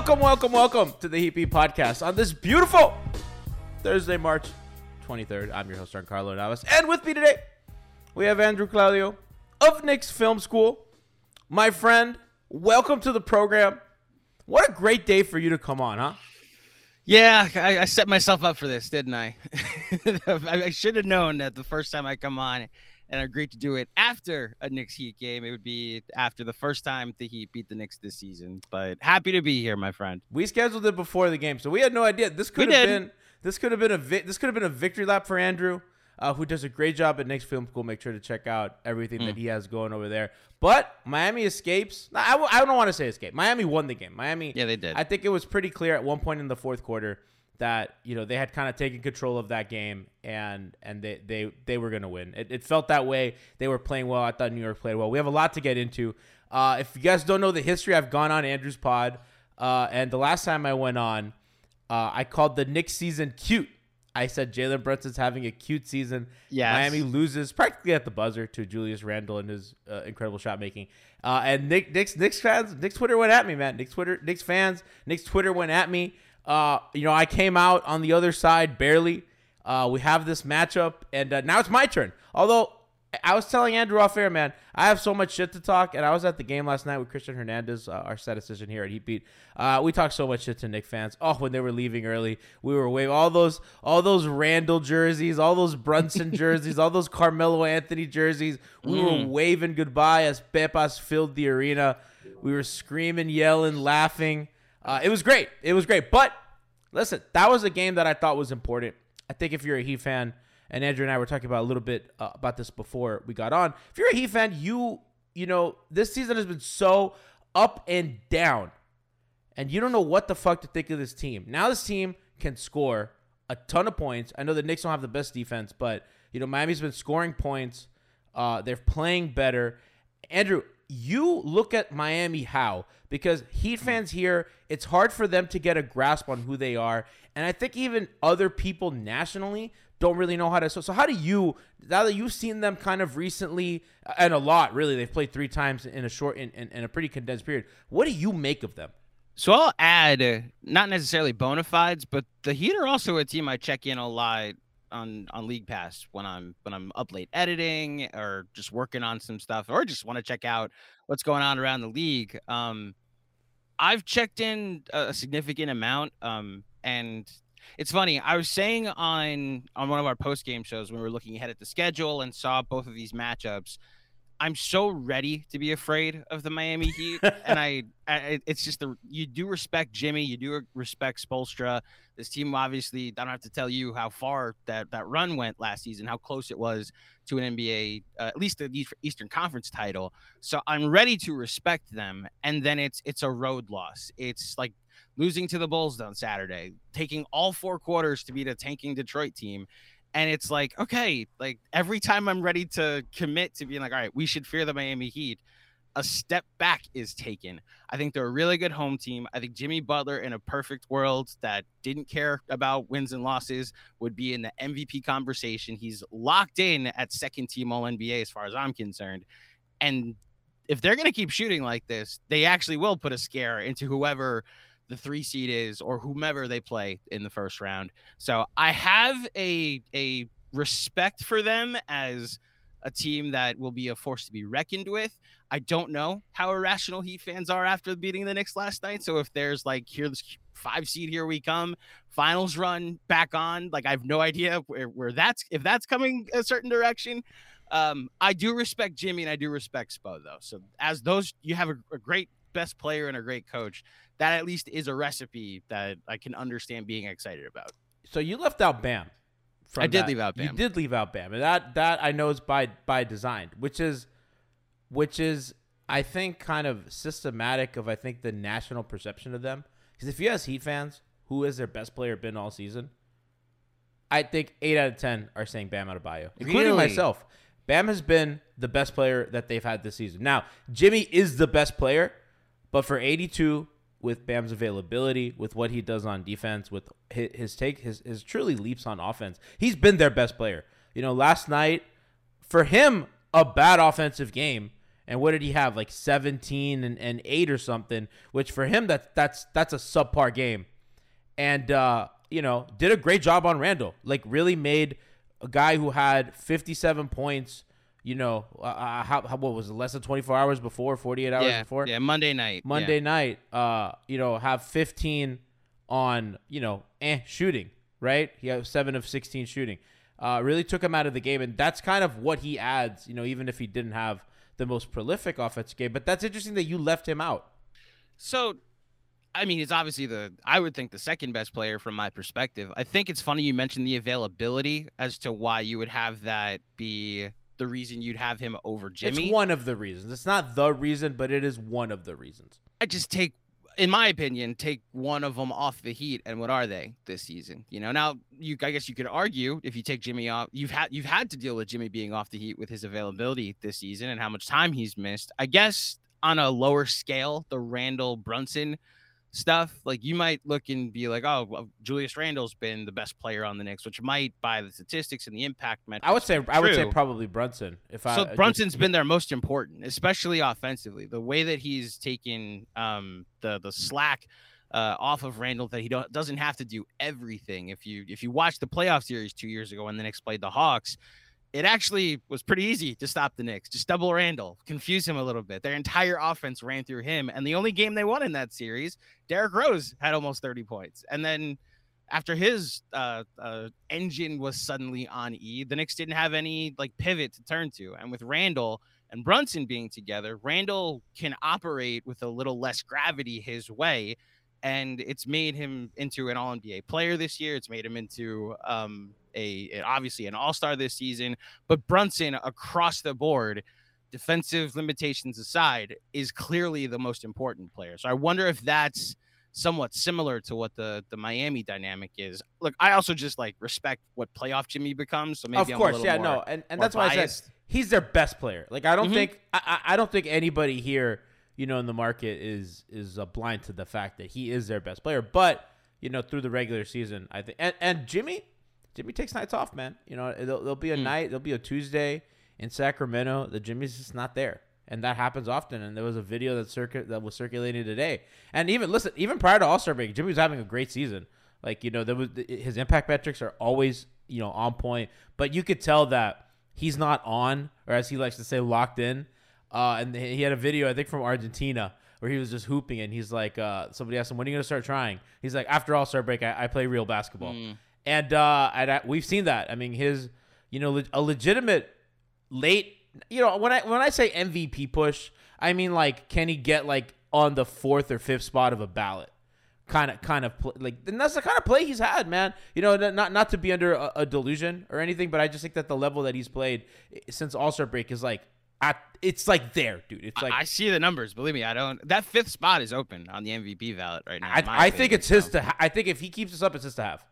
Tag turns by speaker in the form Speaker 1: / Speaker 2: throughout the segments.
Speaker 1: Welcome, welcome, welcome to the Beat Podcast on this beautiful Thursday, March 23rd. I'm your host, Carlo Navas. And with me today, we have Andrew Claudio of Knicks Film School. My friend, welcome to the program. What a great day for you to come on, huh?
Speaker 2: Yeah, I, I set myself up for this, didn't I? I should have known that the first time I come on and agreed to do it after a Knicks Heat game. It would be after the first time the Heat beat the Knicks this season. But happy to be here, my friend.
Speaker 1: We scheduled it before the game, so we had no idea. This could we have did. been this could have been a vi- this could have been a victory lap for Andrew. Uh, who does a great job at Knicks Film School. Make sure to check out everything mm. that he has going over there. But Miami escapes. I w- I don't want to say escape. Miami won the game. Miami.
Speaker 2: Yeah, they did.
Speaker 1: I think it was pretty clear at one point in the fourth quarter that you know they had kind of taken control of that game and and they they they were going to win. It, it, felt that way. They were playing well. I thought New York played well. We have a lot to get into. Uh, if you guys don't know the history, I've gone on Andrew's pod, uh, and the last time I went on, uh, I called the Knicks season cute. I said Jalen Brunson's having a cute season.
Speaker 2: Yes.
Speaker 1: Miami loses practically at the buzzer to Julius Randle and his uh, incredible shot making. Uh, and Knick, Knicks, Knicks fans, Knicks Twitter went at me, man. Knicks Twitter, Knicks fans, Knicks Twitter went at me. Uh, you know, I came out on the other side barely. Uh, we have this matchup, and uh, now it's my turn. Although I was telling Andrew off air, man, I have so much shit to talk, and I was at the game last night with Christian Hernandez, uh, our statistician here at Heat Beat. Uh, we talked so much shit to Knick fans. Oh, when they were leaving early, we were waving all those, all those Randle jerseys, all those Brunson jerseys, all those Carmelo Anthony jerseys. We mm. were waving goodbye as Pepas filled the arena. We were screaming, yelling, laughing. Uh, it was great. It was great. But listen, that was a game that I thought was important. I think if you're a Heat fan, and Andrew and I were talking about a little bit uh, about this before we got on. If you're a Heat fan, you you know this season has been so up and down, and you don't know what the fuck to think of this team. Now this team can score a ton of points. I know the Knicks don't have the best defense, but you know Miami's been scoring points. Uh, they're playing better. Andrew, you look at Miami how because Heat fans here, it's hard for them to get a grasp on who they are, and I think even other people nationally don't really know how to. So, so how do you now that you've seen them kind of recently and a lot really? They've played three times in a short in, in, in a pretty condensed period. What do you make of them?
Speaker 2: So I'll add, uh, not necessarily bona fides, but the Heat are also a team I check in a lot on on League Pass when I'm when I'm up late editing or just working on some stuff or just want to check out what's going on around the league. Um, I've checked in a significant amount, um, and it's funny. I was saying on on one of our post game shows when we were looking ahead at the schedule and saw both of these matchups. I'm so ready to be afraid of the Miami Heat, and I, I, it's just the you do respect Jimmy, you do respect Spoelstra. This team, obviously, I don't have to tell you how far that that run went last season, how close it was to an NBA, uh, at least the Eastern Conference title. So I'm ready to respect them, and then it's it's a road loss. It's like losing to the Bulls on Saturday, taking all four quarters to beat a tanking Detroit team, and it's like, okay, like every time I'm ready to commit to being like, all right, we should fear the Miami Heat, a step back is taken. I think they're a really good home team. I think Jimmy Butler, in a perfect world that didn't care about wins and losses, would be in the MVP conversation. He's locked in at second team All NBA, as far as I'm concerned. And if they're going to keep shooting like this, they actually will put a scare into whoever the three seed is or whomever they play in the first round. So I have a a respect for them as a team that will be a force to be reckoned with. I don't know how irrational Heat fans are after beating the Knicks last night. So if there's like here's five seed, here we come, finals run back on. Like I have no idea where, where that's if that's coming a certain direction. Um, I do respect Jimmy and I do respect Spo though. So as those you have a, a great best player and a great coach, that at least is a recipe that I can understand being excited about.
Speaker 1: So you left out Bam.
Speaker 2: I did
Speaker 1: that.
Speaker 2: leave out Bam.
Speaker 1: You did leave out Bam, and that that I know is by by design, which is which is I think kind of systematic of I think the national perception of them. Because if you ask Heat fans who is their best player been all season, I think eight out of ten are saying Bam Adebayo, including
Speaker 2: Really?
Speaker 1: myself. Bam has been the best player that they've had this season. Now Jimmy is the best player, but for 82 with Bam's availability, with what he does on defense, with his, take, his, his truly leaps on offense, he's been their best player. You know, last night, for him, a bad offensive game. And what did he have? Like 17 and, and 8 or something, which for him, that, that's that's a subpar game. And, uh, you know, did a great job on Randle. Like, really made a guy who had 57 points, you know, uh, uh, how, how, what was it, less than 24 hours before, 48 hours
Speaker 2: yeah,
Speaker 1: before?
Speaker 2: yeah, Monday night.
Speaker 1: Monday
Speaker 2: yeah.
Speaker 1: night, uh, you know, have 15 on, you know, eh, shooting, right? He had seven of 16 shooting. Uh, really took him out of the game, and that's kind of what he adds, you know, even if he didn't have the most prolific offensive game. But that's interesting that you left him out.
Speaker 2: So, I mean, he's obviously the I would think the second best player from my perspective. I think it's funny you mentioned the availability as to why you would have that be the reason you'd have him over Jimmy.
Speaker 1: It's one of the reasons. It's not the reason, but it is one of the reasons.
Speaker 2: I just take, in my opinion, take one of them off the Heat, and what are they this season? You know, now you, I guess you could argue if you take Jimmy off, you've had you've had to deal with Jimmy being off the Heat with his availability this season and how much time he's missed. I guess on a lower scale, the Randle Brunson stuff, like you might look and be like, oh, well, Julius Randle's been the best player on the Knicks, which might by the statistics and the impact metrics.
Speaker 1: I would say I would say probably Brunson. If I
Speaker 2: So
Speaker 1: just-
Speaker 2: Brunson's been their most important, especially offensively. The way that he's taken um, the the slack uh, off of Randle, that he don't, doesn't have to do everything. If you if you watch the playoff series two years ago when the Knicks played the Hawks, it actually was pretty easy to stop the Knicks. Just double Randle, confuse him a little bit. Their entire offense ran through him, and the only game they won in that series, Derrick Rose had almost thirty points, and then. After his uh, uh, engine was suddenly on E, the Knicks didn't have any like pivot to turn to. And with Randle and Brunson being together, Randle can operate with a little less gravity his way. And it's made him into an all NBA player this year. It's made him into um, a, obviously an all star this season. But Brunson, across the board, defensive limitations aside, is clearly the most important player. So I wonder if that's somewhat similar to what the the Miami dynamic is. Look, I also just like respect what playoff Jimmy becomes. So maybe
Speaker 1: of
Speaker 2: I'm
Speaker 1: course, yeah,
Speaker 2: more-
Speaker 1: no, and, and that's why I said he's their best player. Like I don't
Speaker 2: Mhm.
Speaker 1: think I, I I don't think anybody here, you know, in the market is is uh, blind to the fact that he is their best player. But you know, through the regular season, I think, and, and Jimmy, Jimmy takes nights off, man. You know, there'll, there'll be a
Speaker 2: Hmm.
Speaker 1: night, there'll be a Tuesday in Sacramento. The Jimmy's just not there. And that happens often. And there was a video that circuit that was circulating today. And even listen, even prior to All Star break, Jimmy was having a great season. Like you know, there was his impact metrics are always you know on point. But you could tell that he's not on, or as he likes to say, locked in. Uh, and he had a video, I think, from Argentina where he was just hooping, and he's like, uh, somebody asked him, "When are you gonna start trying?" He's like, "After All Star break, I, I play real basketball."
Speaker 2: Mm.
Speaker 1: And uh, and I, we've seen that. I mean, his, you know, a legitimate late. You know, when I when I say MVP push, I mean like, can he get like on the fourth or fifth spot of a ballot? Kind of, kind of pl- like, and that's the kind of play he's had, man. You know, not not to be under a, a delusion or anything, but I just think that the level that he's played eh, since All Star break is like, at, it's like there, dude. It's like
Speaker 2: I, I see the numbers. Believe me, I don't. That fifth spot is open on the MVP ballot right now.
Speaker 1: I, I think it's his to. Ha- I think if he keeps this up, it's his to have.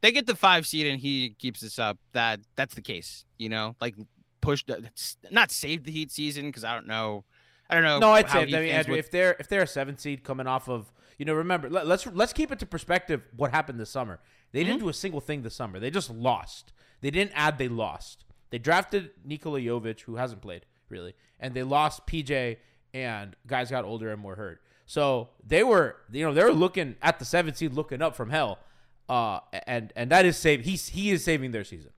Speaker 2: They get the five seed and he keeps this up. That that's the case. You know, like push the not save the Heat season because I don't know. I don't know.
Speaker 1: No, I'd say I mean, Andrew,
Speaker 2: with-
Speaker 1: if they're if they're a seven seed coming off of you know remember let, let's let's keep it to perspective what happened this summer. They
Speaker 2: Mm-hmm.
Speaker 1: didn't do a single thing this summer. They just lost. They didn't add. They lost. They drafted Nikola Jovic, who hasn't played really, and they lost PJ, and guys got older and more hurt. So they were you know they were looking at the seven seed, looking up from hell, uh, and and that is save. He's he is saving their season.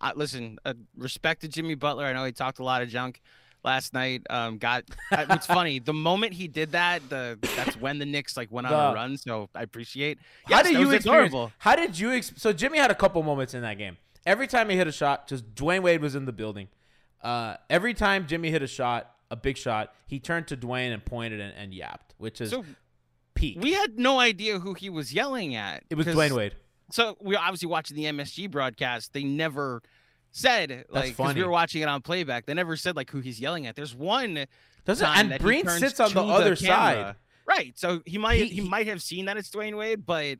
Speaker 2: I, listen, uh, respect to Jimmy Butler. I know he talked a lot of junk last night. Um, got uh, it's funny the moment he did that, the that's when the Knicks like went on
Speaker 1: The-
Speaker 2: a run. So I appreciate.
Speaker 1: How
Speaker 2: Yes,
Speaker 1: did you experience?
Speaker 2: adorable.
Speaker 1: How did you? Ex- so Jimmy had a couple moments in that game. Every time he hit a shot, just Dwyane Wade was in the building. Uh, every time Jimmy hit a shot, a big shot, he turned to Dwyane and pointed and, and yapped, which is
Speaker 2: So
Speaker 1: peak.
Speaker 2: we had no idea who he was yelling at.
Speaker 1: it was Dwyane Wade.
Speaker 2: So we were obviously watching the MSG broadcast. They never said like
Speaker 1: funny.
Speaker 2: we were watching it on playback. They never said like who he's yelling at. There's one
Speaker 1: Doesn't and Breen sits on the other
Speaker 2: camera.
Speaker 1: side.
Speaker 2: Right. So he might
Speaker 1: He-
Speaker 2: he,
Speaker 1: he-
Speaker 2: might have seen that it's Dwyane Wade, but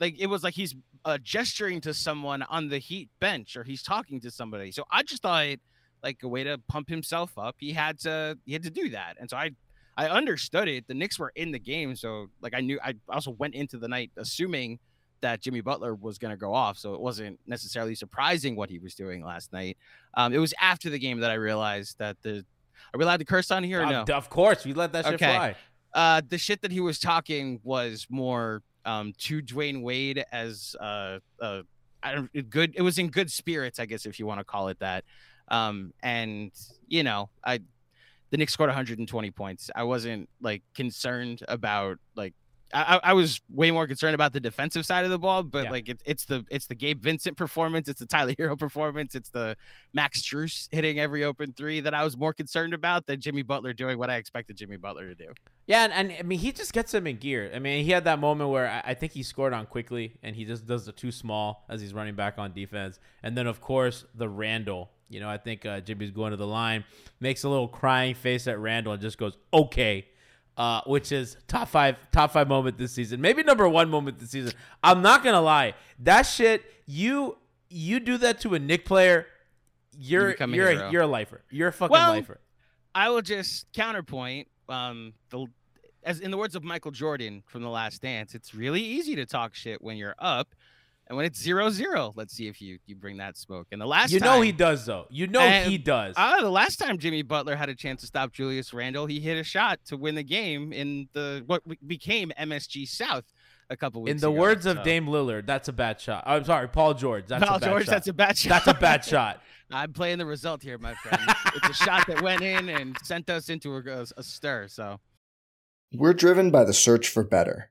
Speaker 2: like it was like he's uh, gesturing to someone on the Heat bench or he's talking to somebody. So I just thought like a way to pump himself up, he had to he had to do that. And so I I understood it. The Knicks were in the game, so like I knew I also went into the night assuming that Jimmy Butler was going to go off, so it wasn't necessarily surprising what he was doing last night. Um, it was after the game that I realized that the are we allowed to curse on here or no?
Speaker 1: Of, of course, we let that shit
Speaker 2: Okay.
Speaker 1: fly.
Speaker 2: Uh, the shit that he was talking was more um to Dwyane Wade as uh uh I don't good. It was in good spirits, I guess, if you want to call it that. Um, and you know, I the Knicks scored 120 points. I wasn't like concerned about like. I, I- was way more concerned about the defensive side of the ball, but
Speaker 1: Yeah.
Speaker 2: like it, it's the it's the Gabe Vincent performance, it's the Tyler Herro performance, it's the Max Strus hitting every open three that I was more concerned about than Jimmy Butler doing what I expected Jimmy Butler to do.
Speaker 1: Yeah, and, and I mean, he just gets him in gear. I mean, he had that moment where I, I think he scored on Quickley, and he just does the too small as he's running back on defense. And then, of course, the Randle. You know, I think uh, Jimmy's going to the line, makes a little crying face at Randle, and just goes, "Okay," uh, which is top five, top five moment this season, maybe number one moment this season. I'm not gonna lie, that shit. You you do that to a Knick player, you're
Speaker 2: a
Speaker 1: you're
Speaker 2: hero.
Speaker 1: a, you're a lifer. You're a fucking
Speaker 2: Well,
Speaker 1: lifer.
Speaker 2: I will just counterpoint. Um, the as in the words of Michael Jordan from The Last Dance, it's really easy to talk shit when you're up, and when it's zero zero, let's see if you you bring that smoke. And the last
Speaker 1: You
Speaker 2: time,
Speaker 1: know he does though. You know
Speaker 2: And-
Speaker 1: he does.
Speaker 2: Ah, the last time Jimmy Butler had a chance to stop Julius Randle, he hit a shot to win the game in the what became MSG South a couple weeks
Speaker 1: In the
Speaker 2: ago,
Speaker 1: words of Dame Lillard, that's a bad shot. I'm sorry, Paul George. That's
Speaker 2: Paul
Speaker 1: a bad
Speaker 2: George,
Speaker 1: shot.
Speaker 2: that's a bad shot.
Speaker 1: That's a bad shot.
Speaker 2: I'm playing the result here, my friend. it's a shot that went in and sent us into a, a stir. So
Speaker 3: We're driven by the search for better.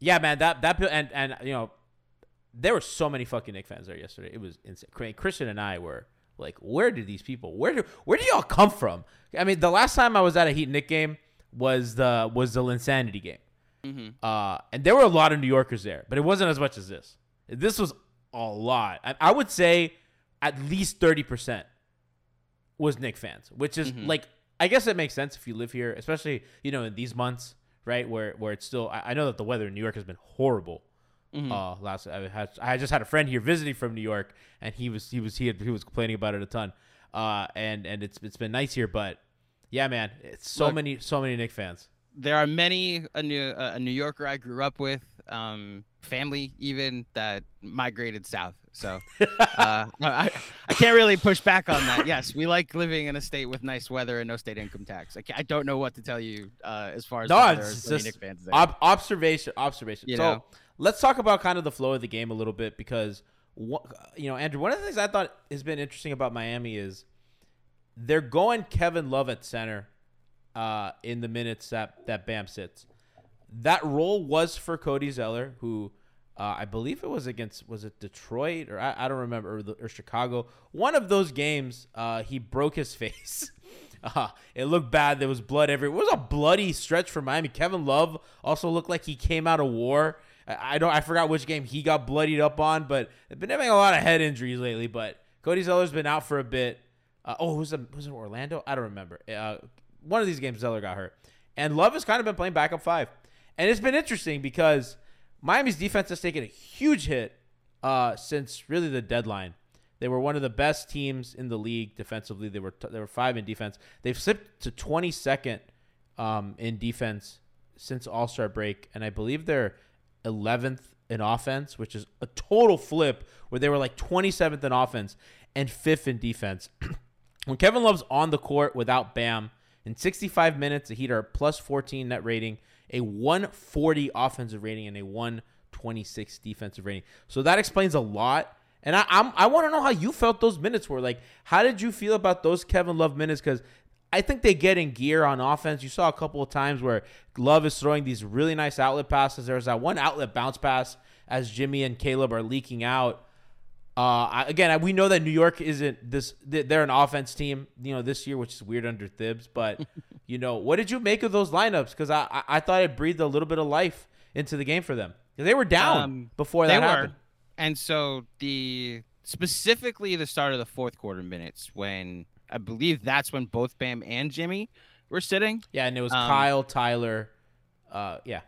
Speaker 1: Yeah, man. That that and and you know, there were so many fucking Knick fans there yesterday. It was insane. I mean, Christian and I were like, where did these people? Where do where do y'all come from? I mean, the last time I was at a Heat Knick game was the was the Insanity game.
Speaker 2: Mhm.
Speaker 1: Uh, and there were a lot of New Yorkers there, but it wasn't as much as this. This was a lot. I, I would say at least thirty percent was Knick fans, which is
Speaker 2: Mhm.
Speaker 1: like I guess it makes sense if you live here, especially you know in these months, right? Where where it's still. I, I know that the weather in New York has been horrible.
Speaker 2: Mhm.
Speaker 1: Uh, last I had I just had a friend here visiting from New York, and he was he was he had, he was complaining about it a ton. Uh, and and it's it's been nice here, but yeah, man, it's so
Speaker 2: Look,
Speaker 1: many so many Knick fans.
Speaker 2: there are many a New a New Yorker I grew up with. Um, family even that migrated south. So uh, I, I can't really push back on that. Yes, we like living in a state with nice weather and no state income tax. I, I don't know what to tell you uh, as far as
Speaker 1: no,
Speaker 2: it's
Speaker 1: just ob- observation. Observation. You so know? let's talk about kind of the flow of the game a little bit because you know, Andrew. One of the things I thought has been interesting about Miami is they're going Kevin Love at center uh, in the minutes that that Bam sits. That role was for Cody Zeller, who uh, I believe it was against was it Detroit or I, I don't remember or, the, or, Chicago. One of those games, uh, he broke his face. Uh, it looked bad. There was blood everywhere. It was a bloody stretch for Miami. Kevin Love also looked like he came out of war. I, I don't. I forgot which game he got bloodied up on, but they've been having a lot of head injuries lately. But Cody Zeller's been out for a bit. Uh, oh, who's it? Was it Orlando? I don't remember. Uh, one of these games, Zeller got hurt, and Love has kind of been playing backup five, and it's been interesting because Miami's defense has taken a huge hit uh, since really the deadline. They were one of the best teams in the league defensively. They were t- they were five in defense. They've slipped to 22nd um, in defense since All Star break, and I believe they're 11th in offense, which is a total flip where they were like 27th in offense and fifth in defense. when Kevin Love's on the court without Bam in 65 minutes, the Heat are plus 14 net rating a 140 offensive rating and a 126 defensive rating. So that explains a lot. And I I'm, i want to know how you felt those minutes were. Like, how did you feel about those Kevin Love minutes? Because I think they get in gear on offense. You saw a couple of times where Love is throwing these really nice outlet passes. There's that one outlet bounce pass as Jimmy and Caleb are leaking out. Uh, again, we know that New York isn't this. They're an offense team, you know, this year, which is weird under Thibs. But you know, what did you make of those lineups? Because I, I thought it breathed a little bit of life into the game for them. They were down um, before that happened. Were.
Speaker 2: And so the specifically the start of the fourth quarter minutes when I believe that's when both Bam and Jimmy were sitting.
Speaker 1: Yeah, and it was um, Kyle, Tyler. Uh, yeah.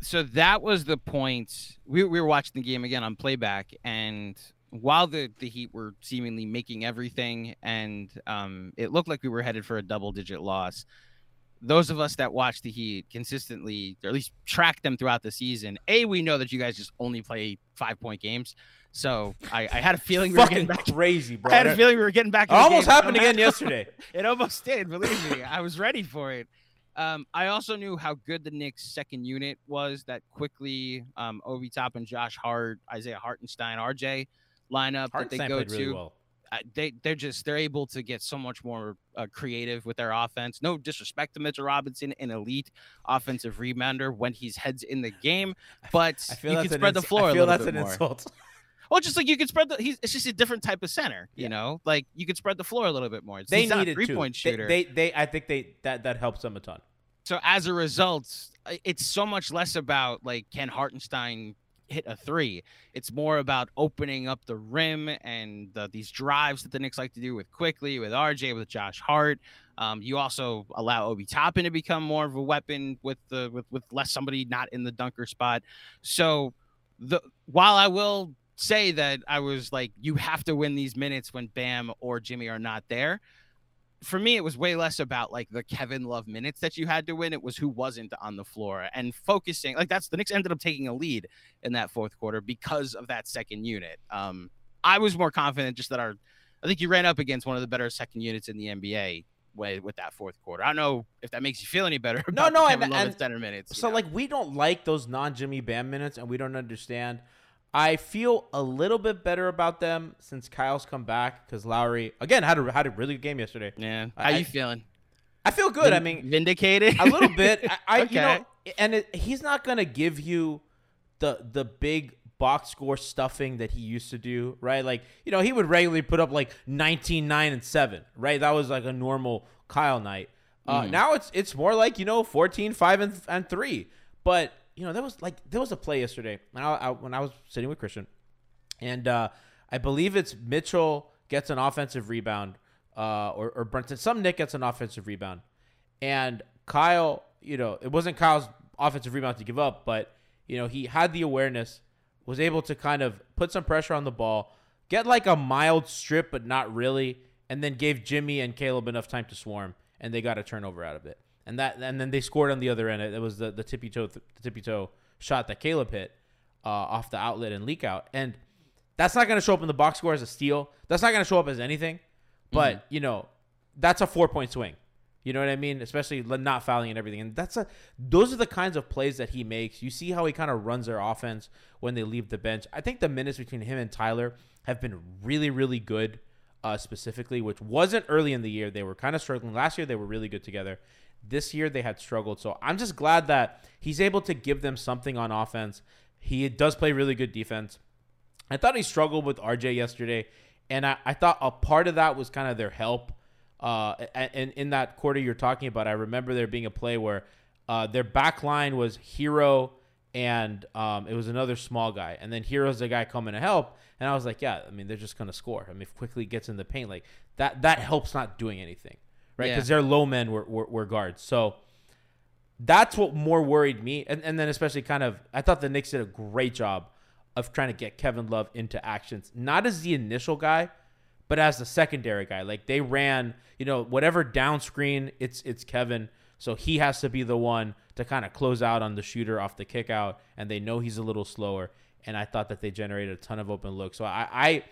Speaker 2: So that was the point. We, we were watching the game again on playback, and while the, the Heat were seemingly making everything and um, it looked like we were headed for a double digit loss, those of us that watch the Heat consistently, or at least track them throughout the season, A, we know that you guys just only play five point games. So I, I had a feeling we were getting back
Speaker 1: crazy, bro.
Speaker 2: I had a feeling we were getting back.
Speaker 1: It almost happened again yesterday.
Speaker 2: it almost did. Believe me, I was ready for it. Um, I also knew how good the Knicks' second unit was. That Quickley, um, Obi and Josh Hart, Isaiah Hartenstein, RJ lineup that they go to. Really well. uh, they they're just they're able to get so much more uh, creative with their offense. No disrespect to Mitchell Robinson, an elite offensive rebounder when he's heads in the game, but I feel you can spread ins- the floor. I feel that's an more. insult. Well, just like you could spread the, he's it's just a different type of center, you yeah. know. Like you could spread the floor a little bit more. It's,
Speaker 1: they a
Speaker 2: three point shooter.
Speaker 1: They, they, they, I think they that that helps them a ton.
Speaker 2: So as a result, it's so much less about like can Hartenstein hit a three. It's more about opening up the rim and the, these drives that the Knicks like to do with Quickley, with RJ, with Josh Hart. Um, you also allow Obi Toppin to become more of a weapon with the with with less somebody not in the dunker spot. So the while I will say that I was like, you have to win these minutes when Bam or Jimmy are not there for me, it was way less about like the Kevin Love minutes that you had to win. It was who wasn't on the floor and focusing. Like that's the Knicks ended up taking a lead in that fourth quarter because of that second unit. Um, I was more confident just that our, I think you ran up against one of the better second units in the NBA with, with that fourth quarter. I don't know if that makes you feel any better. no, no, Kevin and, Love and center minutes.
Speaker 1: So
Speaker 2: know?
Speaker 1: like we don't like those non Jimmy Bam minutes, and we don't understand I feel a little bit better about them since Kyle's come back because Lowry again had a had a really good game yesterday.
Speaker 2: Yeah, how I, you feeling?
Speaker 1: I feel good. Vin- I mean,
Speaker 2: vindicated
Speaker 1: a little bit. I, I okay. you know, and it, he's not gonna give you the the big box score stuffing that he used to do, right? Like, you know, he would regularly put up like 19, 9, and 7, right? That was like a normal Kyle night. Uh, mm. Now it's it's more like, you know, 14, 5, and, and 3. But you know, there was like there was a play yesterday when I, I when I was sitting with Christian, and uh, I believe it's Mitchell gets an offensive rebound, uh, or or Brunson. Some Knick gets an offensive rebound, and Kyle, you know, it wasn't Kyle's offensive rebound to give up, but you know he had the awareness, was able to kind of put some pressure on the ball, get like a mild strip, but not really, and then gave Jimmy and Caleb enough time to swarm, and they got a turnover out of it and that and then they scored on the other end. It was the the tippy toe the tippy toe shot that Caleb hit. uh, off the outlet and leak out. And that's not going to show up in the box score as a steal. That's not going to show up as anything. But, you know, that's a four point swing. You know what I mean? Especially not fouling and everything. And that's a those are the kinds of plays that he makes. You see how he kind of runs their offense when they leave the bench. I think the minutes between him and Tyler have been really, really good. Uh, specifically, which wasn't early in the year. They were kind of struggling. Last year, they were really good together. This year, they had struggled. So I'm just glad that he's able to give them something on offense. He does play really good defense. I thought he struggled with RJ yesterday, and I, I thought a part of that was kind of their help. Uh, and in that quarter you're talking about, I remember there being a play where uh, their back line was Herro and um, it was another small guy, and then Herro's the guy coming to help, and I was like, yeah, I mean they're just gonna score. I mean, if Quickley gets in the paint, like that that helps not doing anything, right?
Speaker 2: Yeah.
Speaker 1: Because their low men were, were, were guards, so that's what more worried me. And, and then especially kind of, I thought the Knicks did a great job of trying to get Kevin Love into actions, not as the initial guy, but as the secondary guy. Like they ran, you know, whatever down screen, it's it's Kevin. So he has to be the one to kind of close out on the shooter off the kick out, and they know he's a little slower. And I thought that they generated a ton of open looks. So I, I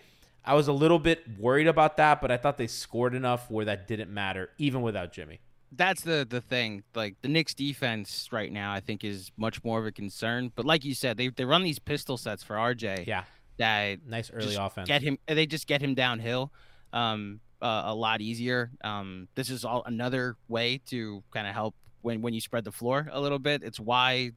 Speaker 1: I was a little bit worried about that, but I thought they scored enough where that didn't matter, even without Jimmy.
Speaker 2: that's the the thing. Like the Knicks defense right now, I think is much more of a concern. But like you said, they they run these pistol sets for RJ
Speaker 1: Yeah,
Speaker 2: that
Speaker 1: nice early
Speaker 2: just
Speaker 1: offense.
Speaker 2: get him. They just get him downhill, um, uh, a lot easier. Um, this is all another way to kind of help when when you spread the floor a little bit. It's why.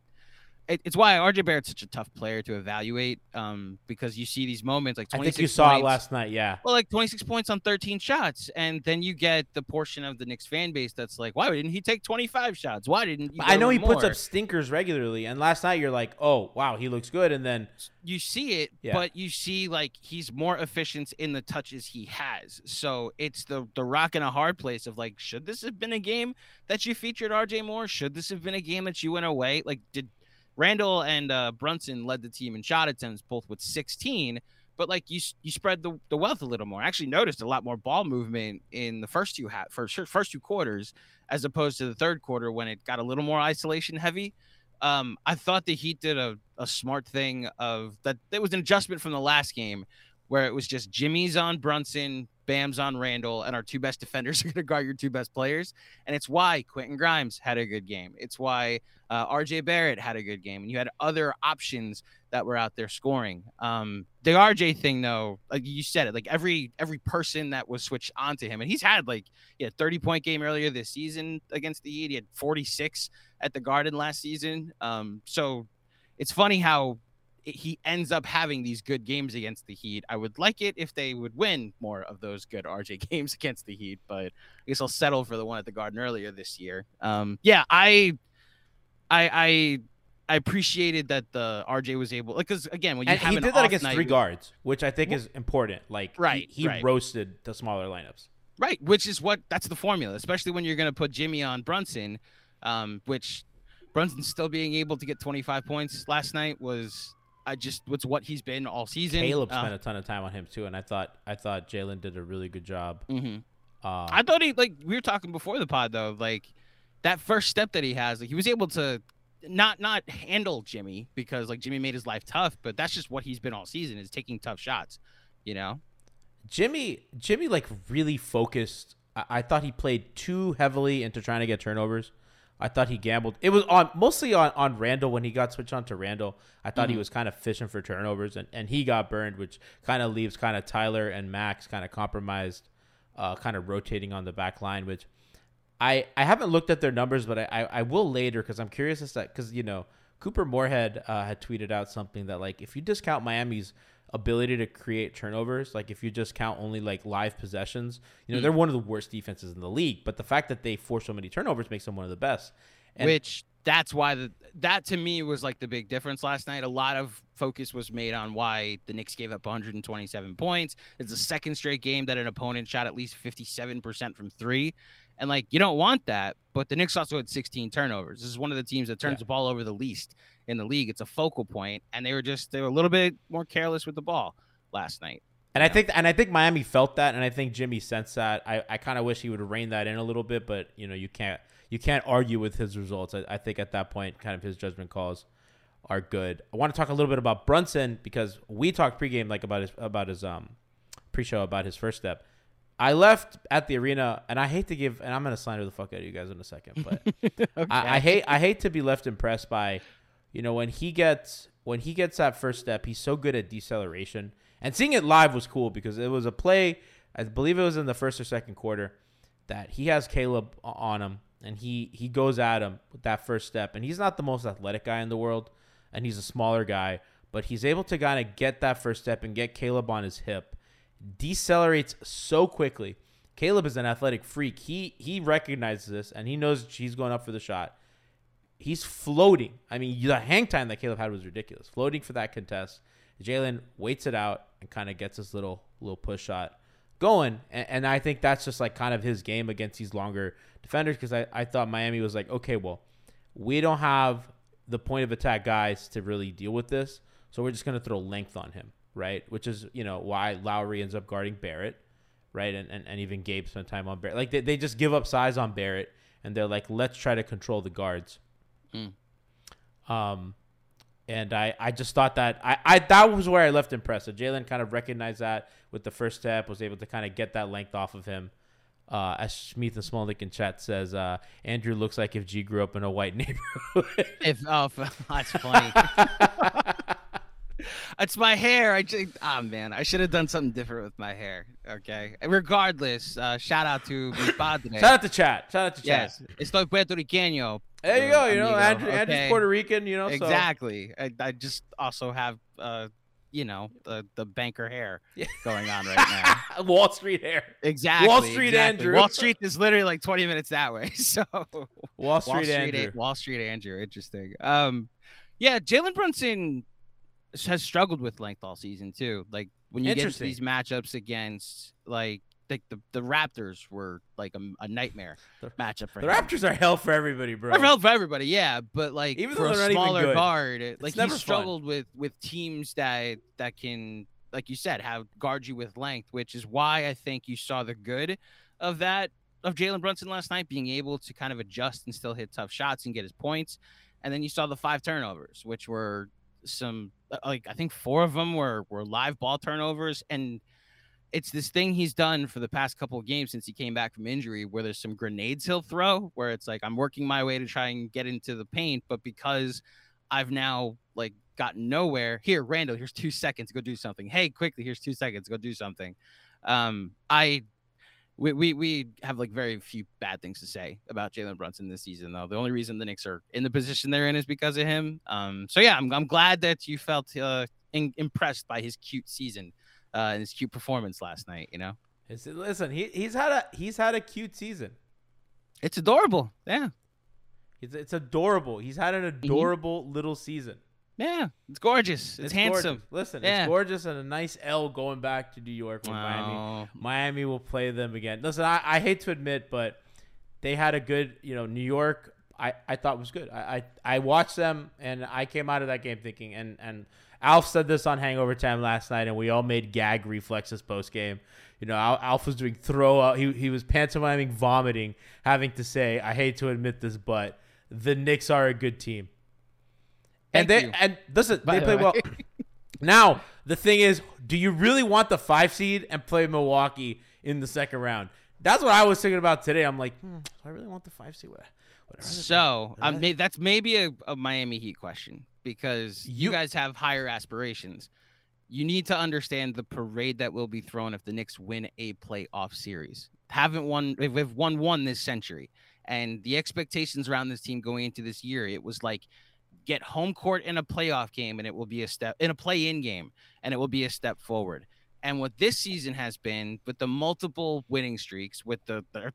Speaker 2: It- It's why RJ Barrett's such a tough player to evaluate, um, because you see these moments like
Speaker 1: I think you saw it last night. Yeah,
Speaker 2: well, like 26 points on 13 shots, and then you get the portion of the Knicks fan base that's like, why didn't he take 25 shots? Why didn't
Speaker 1: I know he
Speaker 2: more?
Speaker 1: puts up stinkers regularly, and last night you're like, oh wow, he looks good, and then
Speaker 2: you see it,
Speaker 1: Yeah.
Speaker 2: but you see like he's more efficient in the touches he has. So it's the the rock and a hard place of like, should this have been a game that you featured RJ more? Should this have been a game that you went away? Like, did Randle and uh, Brunson led the team in shot attempts, both with 16. But like you, you spread the, the wealth a little more. I actually noticed a lot more ball movement in the first two ha- first first two quarters, as opposed to the third quarter when it got a little more isolation heavy. Um, I thought the Heat did a, a smart thing of that. It was an adjustment from the last game where it was just Jimmy's on Brunson, Bam's on Randle, and our two best defenders are going to guard your two best players. And it's why Quentin Grimes had a good game. It's why uh, RJ Barrett had a good game. And you had other options that were out there scoring. Um, the RJ thing, though, like you said it, like every every person that was switched onto him, and he's had like he had 30 point game earlier this season against the Heat. He had 46 at the Garden last season. Um, so it's funny how it- he ends up having these good games against the Heat. I would like it if they would win more of those good RJ games against the Heat, but I guess I'll settle for the one at the Garden earlier this year. Um, yeah, I, I, I, I appreciated that the RJ was able, like, because again, when you
Speaker 1: and
Speaker 2: have
Speaker 1: he did that against
Speaker 2: night
Speaker 1: three guards, which I think
Speaker 2: Well-
Speaker 1: is important. Like, he-
Speaker 2: Right,
Speaker 1: he,
Speaker 2: right.
Speaker 1: roasted the smaller lineups.
Speaker 2: Right, which is what that's the formula, especially when you're going to put Jimmy on Brunson, um, which Brunson still being able to get 25 points last night was I just what's what he's been all season.
Speaker 1: Caleb
Speaker 2: Uh,
Speaker 1: spent a ton of time on him too, and I thought I thought Jalen did a really good job.
Speaker 2: mhm.
Speaker 1: Uh,
Speaker 2: I thought he like we were talking before the pod though, like that first step that he has, like he was able to not not handle Jimmy because like Jimmy made his life tough, but that's just what he's been all season is taking tough shots, you know.
Speaker 1: Jimmy, Jimmy, like really focused. I, I thought he played too heavily into trying to get turnovers. I thought he gambled. It was on mostly on, on Randle when he got switched on to Randle. I thought he
Speaker 2: Mhm.
Speaker 1: was kind of fishing for turnovers, and, and he got burned, which kind of leaves kind of Tyler and Max kind of compromised, uh, kind of rotating on the back line. Which I I haven't looked at their numbers, but I I, I will later because I'm curious as to because you know Couper Moorhead uh, had tweeted out something that like if you discount Miami's ability to create turnovers, like if you just count only like live possessions, you know
Speaker 2: Mm.
Speaker 1: they're one of the worst defenses in the league. But the fact that they force so many turnovers makes them one of the best. And
Speaker 2: which that's why the that to me was like the big difference last night. A lot of focus was made on why the Knicks gave up 127 points. It's the second straight game that an opponent shot at least 57% from three. And like you don't want that, but the Knicks also had 16 turnovers. This is one of the teams that turns
Speaker 1: Yeah.
Speaker 2: the ball over the least in the league. It's a focal point, and they were just they were a little bit more careless with the ball last night.
Speaker 1: And I think and I think Miami felt that, and I think Jimmy sensed that. I, I kind of wish he would rein that in a little bit, but you know you can't you can't argue with his results. I, I think at that point, kind of his judgment calls. are good. I want to talk a little bit about Brunson because we talked pregame like about his about his um pre-show about his first step. I left at the arena, and I hate to give, and I'm gonna slander the fuck out of you guys in a second, but
Speaker 2: okay.
Speaker 1: I, I hate I hate to be left impressed by, you know, when he gets when he gets that first step, he's so good at deceleration. And seeing it live was cool because it was a play. I believe it was in the first or second quarter that he has Caleb on him, and he he goes at him with that first step. And he's not the most athletic guy in the world, and he's a smaller guy, but he's able to kind of get that first step and get Caleb on his hip. Decelerates so quickly. Caleb is an athletic freak. He he recognizes this and he knows he's going up for the shot. He's floating. I mean, the hang time that Caleb had was ridiculous. Floating for that contest. Jalen waits it out and kind of gets his little little push shot going. And, and, I think that's just like kind of his game against these longer defenders because I, I thought Miami was like, okay, well, we don't have the point of attack guys to really deal with this. So we're just going to throw length on him, right? Which is, you know, why Lowry ends up guarding Barrett, right? And, and, and even Gabe spent time on Barrett. Like they, they just give up size on Barrett and they're like, let's try to control the guards. Mm. Um, and I, I just thought that I, I that was where I left impressed. So Jalen kind of recognized that with the first step, was able to kind of get that length off of him. Uh, as Smith and Smolnik in chat says, uh, Andrew looks like if G grew up in a white neighborhood.
Speaker 2: if oh, that's funny. it's my hair. I just, oh man, I should have done something different with my hair. Okay. Regardless, uh, shout out to mi padre.
Speaker 1: shout out to chat. Shout out to chat.
Speaker 2: Yes, estoy puertorriqueño.
Speaker 1: There you go. You know, Andrew, okay. Andrew's Puerto Rican. You know,
Speaker 2: exactly. So. I, I just also have uh, you know the the banker hair going on right
Speaker 1: now. Wall Street hair.
Speaker 2: Exactly.
Speaker 1: Wall Street
Speaker 2: exactly.
Speaker 1: Andrew.
Speaker 2: Wall Street is literally like 20 minutes that way. So
Speaker 1: Wall Street, Wall Street
Speaker 2: Andrew. Wall Street Andrew. Interesting. Um, yeah, Jalen Brunson has struggled with length all season too. Like when you get these matchups against like like the, the Raptors were like a, a nightmare the, matchup for
Speaker 1: the
Speaker 2: him.
Speaker 1: Raptors are hell for everybody, bro.
Speaker 2: They're hell for everybody, yeah. But like even for a smaller guard, it's like he struggled
Speaker 1: fun.
Speaker 2: with with teams that that can, like you said, have guard you with length, which is why I think you saw the good of that of Jalen Brunson last night, being able to kind of adjust and still hit tough shots and get his points. And then you saw the five turnovers, which were some like I think four of them were were live ball turnovers and it's this thing he's done for the past couple of games since he came back from injury where there's some grenades he'll throw where it's like I'm working my way to try and get into the paint, but because I've now like gotten nowhere, here, Randle, here's two seconds, go do something. Hey, Quickley, here's two seconds, go do something. Um, I we, we we have like very few bad things to say about Jalen Brunson this season, though. The only reason the Knicks are in the position they're in is because of him. Um, so yeah, I'm I'm glad that you felt uh, in, impressed by his cute season uh, and his cute performance last night. You know,
Speaker 1: it's, listen, he, he's had a he's had a cute season.
Speaker 2: It's adorable. Yeah,
Speaker 1: it's it's adorable. He's had an adorable mm-hmm. little season.
Speaker 2: Yeah, it's gorgeous. It's, it's handsome.
Speaker 1: Gorgeous. Listen, yeah. it's gorgeous and a nice L going back to New York with Miami. Miami will play them again. Listen, I, I hate to admit, but they had a good, you know, New York. I, I thought was good. I, I I watched them and I came out of that game thinking and and Alf said this on Hangover Time last night, and we all made gag reflexes post game. You know, Alf was doing throw up. He, he was pantomiming vomiting, having to say, I hate to admit this, but the Knicks are a good team.
Speaker 2: Thank
Speaker 1: and they
Speaker 2: you.
Speaker 1: and listen, By they play the well. now, the thing is, do you really want the five seed and play Milwaukee in the second round? That's what I was thinking about today. I'm like, hmm, do I really want the five seed?
Speaker 2: So um, that's maybe a, a Miami Heat question because you, you guys have higher aspirations. You need to understand the parade that will be thrown if the Knicks win a playoff series. Haven't won, we've won one this century, and the expectations around this team going into this year, it was like get home court in a playoff game, and it will be a step in a play-in game, and it will be a step forward. And what this season has been with the multiple winning streaks, with the they're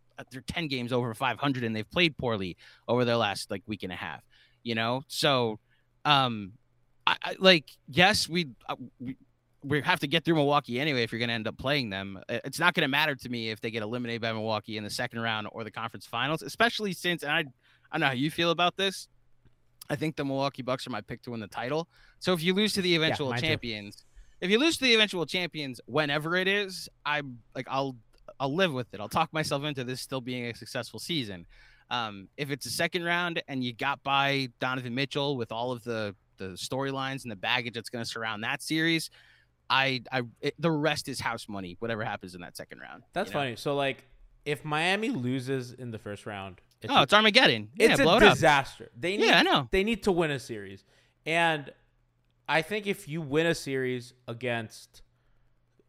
Speaker 2: 10 games over 500 and they've played poorly over their last like week and a half, you know? So um, I, I like yes, we, uh, we we have to get through Milwaukee anyway if you're going to end up playing them. It's not going to matter to me if they get eliminated by Milwaukee in the second round or the conference finals, especially since and I I don't know how you feel about this. I think the Milwaukee Bucks are my pick to win the title. So if you lose to the eventual yeah, champions, too. if you lose to the eventual champions whenever it is, I'm like I'll I'll live with it. I'll talk myself into this still being a successful season. Um, if it's a second round and you got by Donovan Mitchell with all of the the storylines and the baggage that's going to surround that series, I I it, the rest is house money. Whatever happens in that second round.
Speaker 1: That's
Speaker 2: you know?
Speaker 1: funny. So like, if Miami loses in the first round,
Speaker 2: Oh, it's Armageddon. Yeah,
Speaker 1: it's a
Speaker 2: it
Speaker 1: disaster. They need
Speaker 2: Yeah, I know.
Speaker 1: they need to win a series, and I think if you win a series against,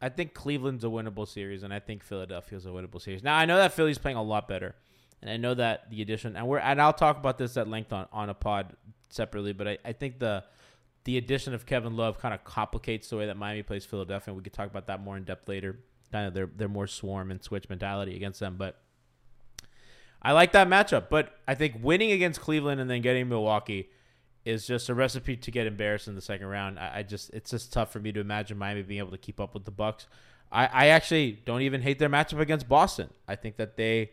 Speaker 1: I think Cleveland's a winnable series, and I think Philadelphia's a winnable series. Now I know that Philly's playing a lot better, and I know that the addition, and we're and I'll talk about this at length on on a pod separately, but I, I think the the addition of Kevin Love kind of complicates the way that Miami plays Philadelphia. And we could talk about that more in depth later. Kind of their their more swarm and switch mentality against them, but I like that matchup. But I think winning against Cleveland and then getting Milwaukee is just a recipe to get embarrassed in the second round. I, I just it's just tough for me to imagine Miami being able to keep up with the Bucks. I, I actually don't even hate their matchup against Boston. I think that they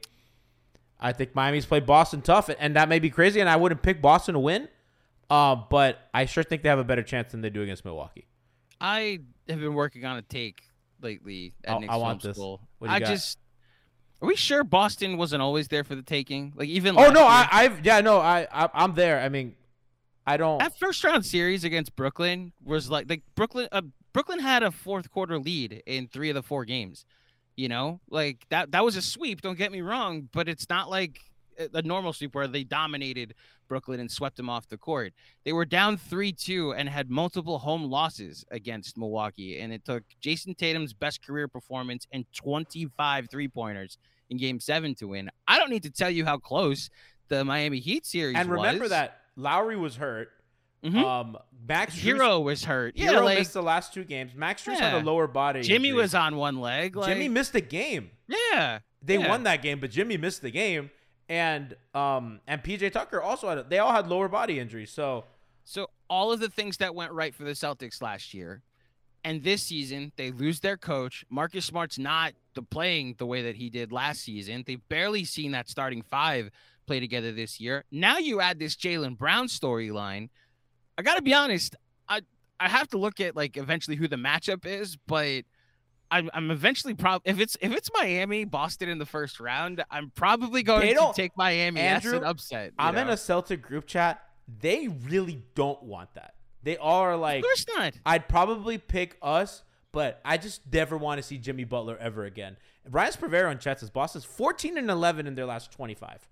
Speaker 1: I think Miami's played Boston tough, and that may be crazy, and I wouldn't pick Boston to win. Uh, but I sure think they have a better chance than they do against Milwaukee.
Speaker 2: I have been working on a take lately at
Speaker 1: I-
Speaker 2: Nick's
Speaker 1: I want
Speaker 2: school.
Speaker 1: What do you
Speaker 2: I
Speaker 1: got?
Speaker 2: just are we sure Boston wasn't always there for the taking? Like even
Speaker 1: Oh no,
Speaker 2: year?
Speaker 1: I, I've yeah no, I, I I'm there. I mean, I don't.
Speaker 2: that first round series against Brooklyn was like like Brooklyn uh, Brooklyn had a fourth quarter lead in three of the four games. You know, like that that was a sweep. Don't get me wrong, but it's not like a normal sweep where they dominated Brooklyn and swept them off the court. They were down three two and had multiple home losses against Milwaukee, and it took Jayson Tatum's best career performance and 25 three pointers in Game Seven to win. I don't need to tell you how close the Miami Heat series
Speaker 1: and remember
Speaker 2: was.
Speaker 1: that Lowry was hurt.
Speaker 2: Mhm.
Speaker 1: Um, Max
Speaker 2: Herro was hurt. Yeah,
Speaker 1: Herro
Speaker 2: like
Speaker 1: missed the last two games. Max Strus had a lower body.
Speaker 2: Jimmy
Speaker 1: injury.
Speaker 2: was on one leg. Like,
Speaker 1: Jimmy missed a game.
Speaker 2: yeah,
Speaker 1: They
Speaker 2: Yeah.
Speaker 1: won that game, but Jimmy missed the game. And um and PJ Tucker also had. A, they all had lower body injuries. So
Speaker 2: So all of the things that went right for the Celtics last year, and this season they lose their coach. Marcus Smart's not the playing the way that he did last season. They've barely seen that starting five play together this year. Now you add this Jaylen Brown storyline. I got to be honest. I I have to look at like eventually who the matchup is, but. I'm, I'm eventually probably if it's if it's Miami Boston in the first round, I'm probably going to take Miami as
Speaker 1: Andrew,
Speaker 2: an upset.
Speaker 1: I'm in a Celtic group chat. They really don't want that. They are
Speaker 2: of
Speaker 1: like,
Speaker 2: course not.
Speaker 1: I'd probably pick us, but I just never want to see Jimmy Butler ever again. Ryan Spravero in chat says Boston's 14 and 11 in their last 25.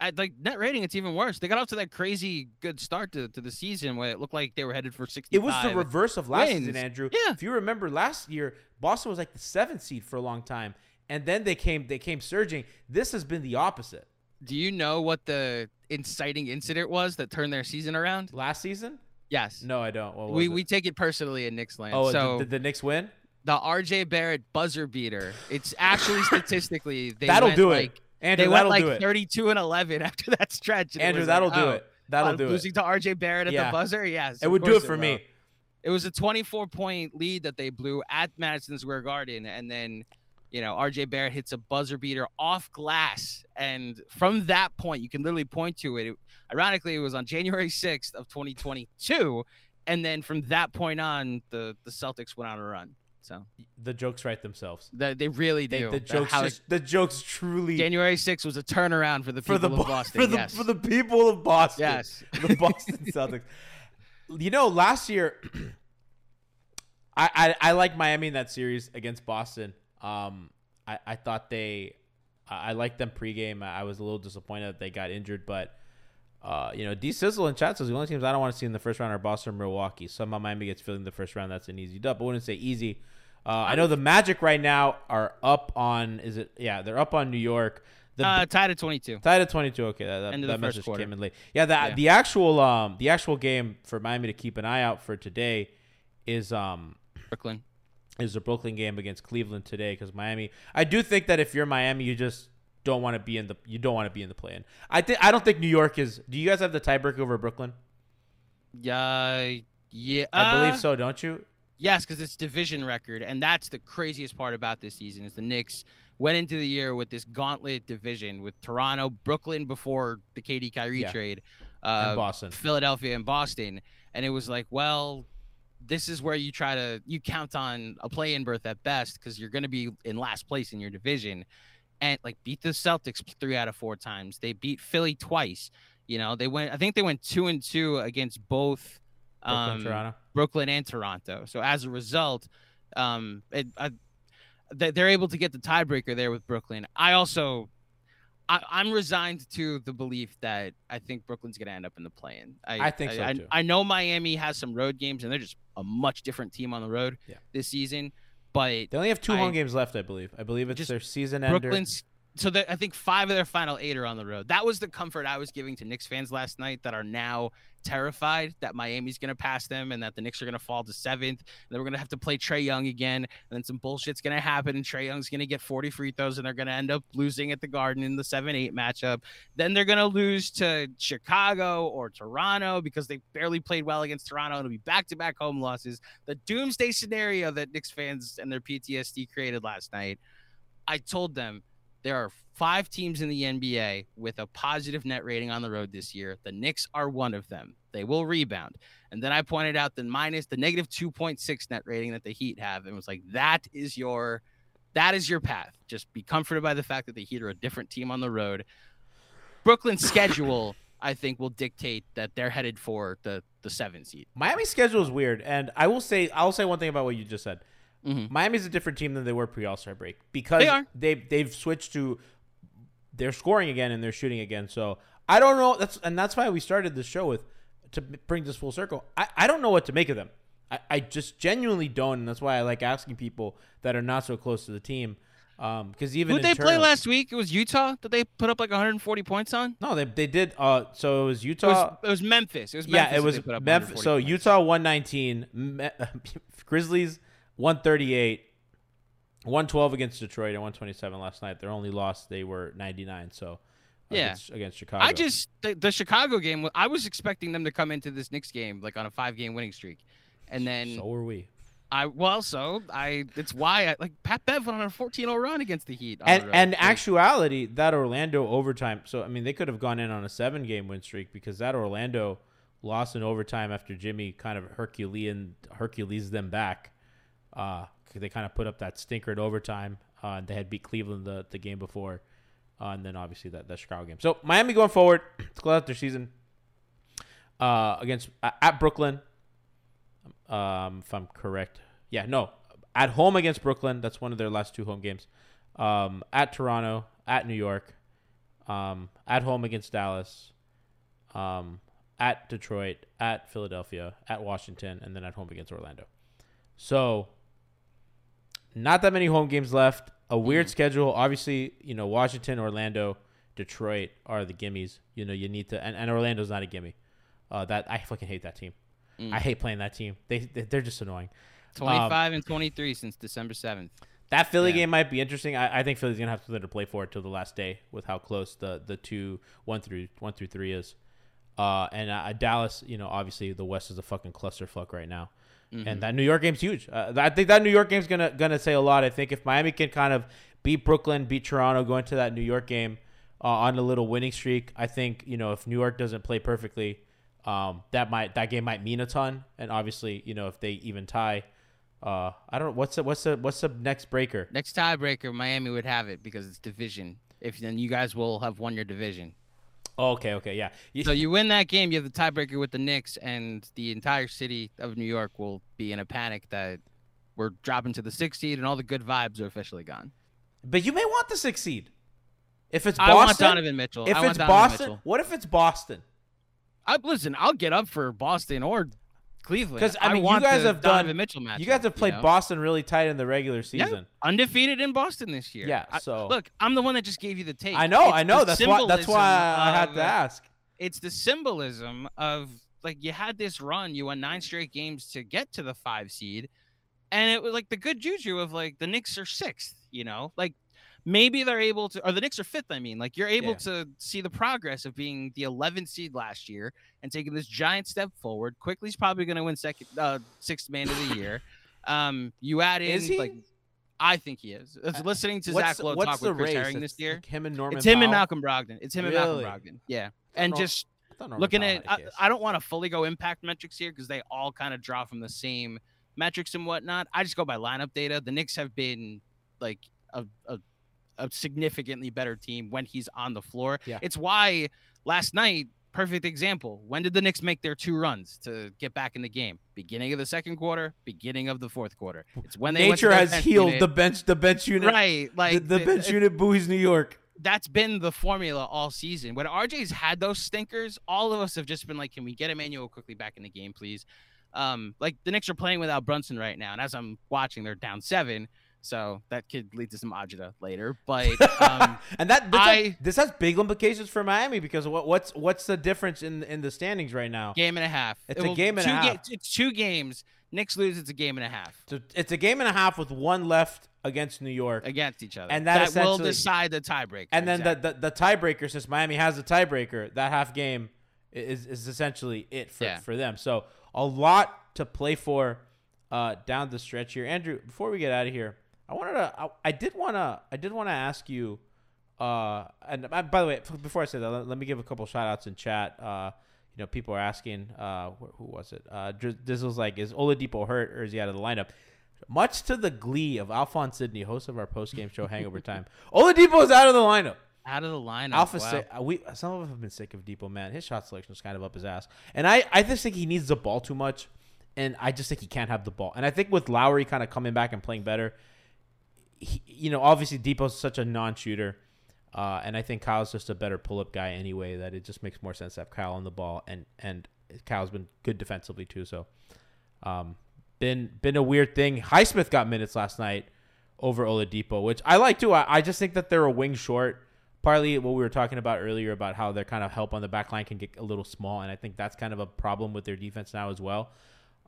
Speaker 2: I like net rating. It's even worse. They got off to that crazy good start to, to the season where it looked like they were headed for sixty.
Speaker 1: It was the reverse of last season. Andrew.
Speaker 2: Yeah.
Speaker 1: If you remember last year, Boston was like the seventh seed for a long time, and then they came they came surging. This has been the opposite.
Speaker 2: Do you know what the inciting incident was that turned their season around?
Speaker 1: Last season?
Speaker 2: Yes.
Speaker 1: No, I don't. What
Speaker 2: we
Speaker 1: it?
Speaker 2: we take it personally in Knicks land.
Speaker 1: oh,
Speaker 2: so
Speaker 1: did, did the Knicks win?
Speaker 2: the RJ Barrett buzzer beater. It's actually statistically they
Speaker 1: that'll
Speaker 2: went
Speaker 1: do
Speaker 2: like,
Speaker 1: it. Andrew,
Speaker 2: They went
Speaker 1: that'll
Speaker 2: like
Speaker 1: do it.
Speaker 2: 32 and 11 after that stretch. and
Speaker 1: Andrew, that'll
Speaker 2: like,
Speaker 1: do
Speaker 2: oh,
Speaker 1: it. That'll do it.
Speaker 2: losing to RJ Barrett at
Speaker 1: Yeah.
Speaker 2: the buzzer. Yes,
Speaker 1: It would do it for
Speaker 2: will.
Speaker 1: me.
Speaker 2: It was a 24 point lead that they blew at Madison Square Garden, and then, you know, RJ Barrett hits a buzzer beater off glass, and from that point, you can literally point to it. it ironically, it was on January 6th of 2022, and then from that point on, the the Celtics went on a run. So
Speaker 1: The jokes write themselves.
Speaker 2: the, they really
Speaker 1: They,
Speaker 2: do.
Speaker 1: the
Speaker 2: The
Speaker 1: jokes
Speaker 2: how-
Speaker 1: just, the jokes truly
Speaker 2: January 6th was a turnaround for the
Speaker 1: for
Speaker 2: people
Speaker 1: the
Speaker 2: of Boston.
Speaker 1: for the
Speaker 2: yes.
Speaker 1: for the people of Boston.
Speaker 2: yes.
Speaker 1: the Boston Celtics. You know, last year, I, I I like Miami in that series against Boston. Um, I I thought they, I, I liked them pregame. I, I was a little disappointed that they got injured, but. Uh, you know, D Sizzle and Chat says the only teams I don't want to see in the first round are Boston Milwaukee. Somehow Miami gets filled in the first round. That's an easy dub. I wouldn't say easy. Uh, I know the Magic right now are up on. Is it? Yeah, they're up on New York. The
Speaker 2: Uh, tied at 22.
Speaker 1: Tied at 22. Okay, that, that,
Speaker 2: End of the
Speaker 1: that message
Speaker 2: quarter.
Speaker 1: came in late. Yeah, the
Speaker 2: Yeah.
Speaker 1: the actual um the actual game for Miami to keep an eye out for today is um
Speaker 2: Brooklyn.
Speaker 1: is the Brooklyn game against Cleveland today because Miami. I do think that if you're Miami, you just don't want to be in the you don't want to be in the play-in. I think I don't think New York is. Do you guys have the tiebreaker over Brooklyn?
Speaker 2: Yeah. Yeah.
Speaker 1: I
Speaker 2: uh,
Speaker 1: believe so, don't you?
Speaker 2: Yes, because it's division record, and that's the craziest part about this season is the Knicks went into the year with this gauntlet division with Toronto, Brooklyn before the KD Kyrie
Speaker 1: Yeah.
Speaker 2: trade,
Speaker 1: and
Speaker 2: uh,
Speaker 1: Boston.
Speaker 2: Philadelphia, and Boston, and it was like, well, this is where you try to you count on a play-in berth at best because you're going to be in last place in your division, and like beat the Celtics three out of four times. They beat Philly twice. You know, they went. I think they went two and two against both
Speaker 1: Brooklyn,
Speaker 2: um,
Speaker 1: Toronto.
Speaker 2: Brooklyn and Toronto. So as a result, um, it, I, they- they're able to get the tiebreaker there with Brooklyn. I also, I, I'm resigned to the belief that I think Brooklyn's going to end up in the play-in.
Speaker 1: I think so,
Speaker 2: I,
Speaker 1: too.
Speaker 2: I know Miami has some road games, and they're just a much different team on the road
Speaker 1: Yeah.
Speaker 2: this season. But
Speaker 1: They only have two
Speaker 2: I-
Speaker 1: home games left, I believe. I believe it's their season ender.
Speaker 2: Brooklyn's so that I think five of their final eight are on the road. That was the comfort I was giving to Knicks fans last night that are now terrified that Miami's going to pass them and that the Knicks are going to fall to seventh. And then we're going to have to play Trae Young again. And then some bullshit's going to happen and Trae Young's going to get 40 free throws and they're going to end up losing at the Garden in the 7 8 matchup. Then they're going to lose to Chicago or Toronto because they barely played well against Toronto. It'll be back to back home losses. The doomsday scenario that Knicks fans and their PTSD created last night. I told them there are five teams in the NBA with a positive net rating on the road this year. The Knicks are one of them. They will rebound. And then I pointed out the minus the negative 2.6 net rating that the Heat have and was like that is your that is your path. Just be comforted by the fact that the Heat are a different team on the road. Brooklyn's schedule I think will dictate that they're headed for the the 7 seed.
Speaker 1: Miami's schedule is weird, and I will say I'll say one thing about what you just said.
Speaker 2: Mhm.
Speaker 1: Miami's a different team than they were pre All Star break because
Speaker 2: They are.
Speaker 1: they've they've switched to they're scoring again and they're shooting again. So I don't know. That's and that's why we started this show with to bring this full circle. I, I don't know what to make of them. I, I just genuinely don't, and that's why I like asking people that are not so close to the team. Because even
Speaker 2: Who they play last week? It was Utah that they put up like 140 points on.
Speaker 1: No, they they did. Uh, so it was
Speaker 2: It
Speaker 1: Utah.
Speaker 2: was, it was Memphis. It was Memphis
Speaker 1: yeah, it was
Speaker 2: they put up
Speaker 1: Memphis. So
Speaker 2: points.
Speaker 1: Utah 119, Me- Grizzlies 138, 112 against Detroit and 127 last night. Their only loss they were 99. So uh,
Speaker 2: Yeah.
Speaker 1: against, against Chicago.
Speaker 2: I just the, the Chicago game. I was expecting them to come into this Knicks game like on a five game winning streak, and then
Speaker 1: so were we.
Speaker 2: I well, so I it's why I like Pat Bev went on a 14-0 run against the Heat.
Speaker 1: And and actuality, that Orlando overtime. So I mean, they could have gone in on a seven game win streak because that Orlando lost in overtime after Jimmy kind of Herculean Hercules them back. Uh, they kind of put up that stinker in overtime. Uh, they had beat Cleveland the, the game before, uh, and then obviously that, that Chicago game. So Miami going forward to close out their season uh, against at at Brooklyn. Um, if I'm correct, yeah, no, at home against Brooklyn. That's one of their last two home games. Um, at Toronto, at New York, um, at home against Dallas, um, at Detroit, at Philadelphia, at Washington, and then at home against Orlando. So, not that many home games left. A weird schedule. Obviously, you know, Washington, Orlando, Detroit are the gimmies. You know, you need to, and, and Orlando's not a gimme. Uh, that I fucking hate that team.
Speaker 2: Mm.
Speaker 1: I hate playing that team. They they- they're just annoying.
Speaker 2: 25 and 23 since December 7th.
Speaker 1: That Philly
Speaker 2: Yeah.
Speaker 1: game might be interesting. I, I think Philly's gonna have something to play for till the last day with how close the the two one through one through three is. Uh, and uh, Dallas, you know, obviously the West is a fucking clusterfuck right now,
Speaker 2: Mm-hmm.
Speaker 1: and that New York game's huge. Uh, I think that New York game's gonna gonna say a lot. I think if Miami can kind of beat Brooklyn, beat Toronto, go into that New York game uh, on a little winning streak, I think you know if New York doesn't play perfectly, um, that might that game might mean a ton. And obviously, you know, if they even tie. Uh, I don't know what's the what's the what's the next breaker.
Speaker 2: Next tiebreaker, Miami would have it because it's division. If then you guys will have won your division.
Speaker 1: Oh, okay, okay, yeah.
Speaker 2: So you win that game, you have the tiebreaker with the Knicks, and the entire city of New York will be in a panic that we're dropping to the sixth seed and all the good vibes are officially gone.
Speaker 1: but you may want the six seed. If it's Boston, I
Speaker 2: want Donovan Mitchell.
Speaker 1: if
Speaker 2: I want
Speaker 1: it's
Speaker 2: Donovan
Speaker 1: Boston,
Speaker 2: Mitchell.
Speaker 1: what if it's Boston?
Speaker 2: I, listen, I'll get up for Boston or Cleveland
Speaker 1: 'Cause, I mean, you
Speaker 2: want
Speaker 1: guys have done-
Speaker 2: Mitchell
Speaker 1: you guys have played Boston really tight in the regular season.
Speaker 2: Yeah, undefeated in Boston this year.
Speaker 1: Yeah,
Speaker 2: I-
Speaker 1: so-
Speaker 2: look, I'm the one that just gave you the tape.
Speaker 1: I know,
Speaker 2: It's
Speaker 1: I know. That's why. That's why I had to ask.
Speaker 2: It's the symbolism of like you had this run, you won nine straight games to get to the five seed, and it was like the good juju of like the Knicks are sixth. You know, like maybe they're able to, or the Knicks are fifth. I mean, like you're able
Speaker 1: Yeah.
Speaker 2: to see the progress of being the 11th seed last year and taking this giant step forward. Quickley's probably going to win second, uh, sixth man of the year. Um, you add in
Speaker 1: Is he?
Speaker 2: like. I think he is. It's listening to Zach Lowe talk with Chris
Speaker 1: race?
Speaker 2: Herring this year.
Speaker 1: like him and Norman.
Speaker 2: It's him and Malcolm Brogdon. It's him and Malcolm Brogdon. Yeah. And just
Speaker 1: I
Speaker 2: looking
Speaker 1: Powell
Speaker 2: at, I,
Speaker 1: a.
Speaker 2: I don't want to fully go impact metrics here because they all kind of draw from the same metrics and whatnot. I just go by lineup data. The Knicks have been like a, a, a significantly better team when he's on the floor.
Speaker 1: Yeah.
Speaker 2: It's why last night perfect example. When did the Knicks make their two runs to get back in the game? Beginning of the second quarter, beginning of the fourth quarter. It's when they
Speaker 1: Nature has healed the bench, the bench unit,
Speaker 2: right? Like
Speaker 1: the, the bench it, unit buoys New York.
Speaker 2: That's been the formula all season. When RJ's had those stinkers, all of us have just been like, "Can we get Immanuel Quickley back in the game, please?" Um, like the Knicks are playing without Brunson right now, and as I'm watching, they're down seven. So that could lead to some agita later, but um,
Speaker 1: and that this, I, has, this has big implications for Miami because what, what's what's the difference in in the standings right now?
Speaker 2: Game and a half.
Speaker 1: It's it a game and a half. Ga-
Speaker 2: it's two games. Knicks lose. It's a game and a half.
Speaker 1: So it's a game and a half with one left against New York
Speaker 2: against each other,
Speaker 1: and that,
Speaker 2: that will decide the tiebreaker.
Speaker 1: And then exactly. the, the the tiebreaker, since Miami has the tiebreaker, that half game is is essentially it for yeah. for them. So a lot to play for uh, down the stretch here. Andrew, before we get out of here. I wanted to. I, I did want to. I did want to ask you. Uh, and uh, by the way, before I say that, let, let me give a couple shout outs in chat. Uh, you know, people are asking, uh, who, who was it? Uh, this was like, is Oladipo hurt or is he out of the lineup? Much to the glee of Alphonse Sidney, host of our post game show Hangover Time, Oladipo is out of the lineup.
Speaker 2: Out of the lineup.
Speaker 1: Alpha
Speaker 2: wow.
Speaker 1: sick. Uh, we some of us have been sick of Dipo, man. His shot selection is kind of up his ass, and I I just think he needs the ball too much, and I just think he can't have the ball. And I think with Lowry kind of coming back and playing better, he, you know, obviously Dipo's such a non-shooter, uh, and I think Kyle's just a better pull-up guy anyway. That it just makes more sense to have Kyle on the ball, and and Kyle's been good defensively too. So, um, been been a weird thing. Highsmith got minutes last night over Oladipo, which I like too. I, I just think that they're a wing short. Partly what we were talking about earlier about how their kind of help on the back line can get a little small, and I think that's kind of a problem with their defense now as well.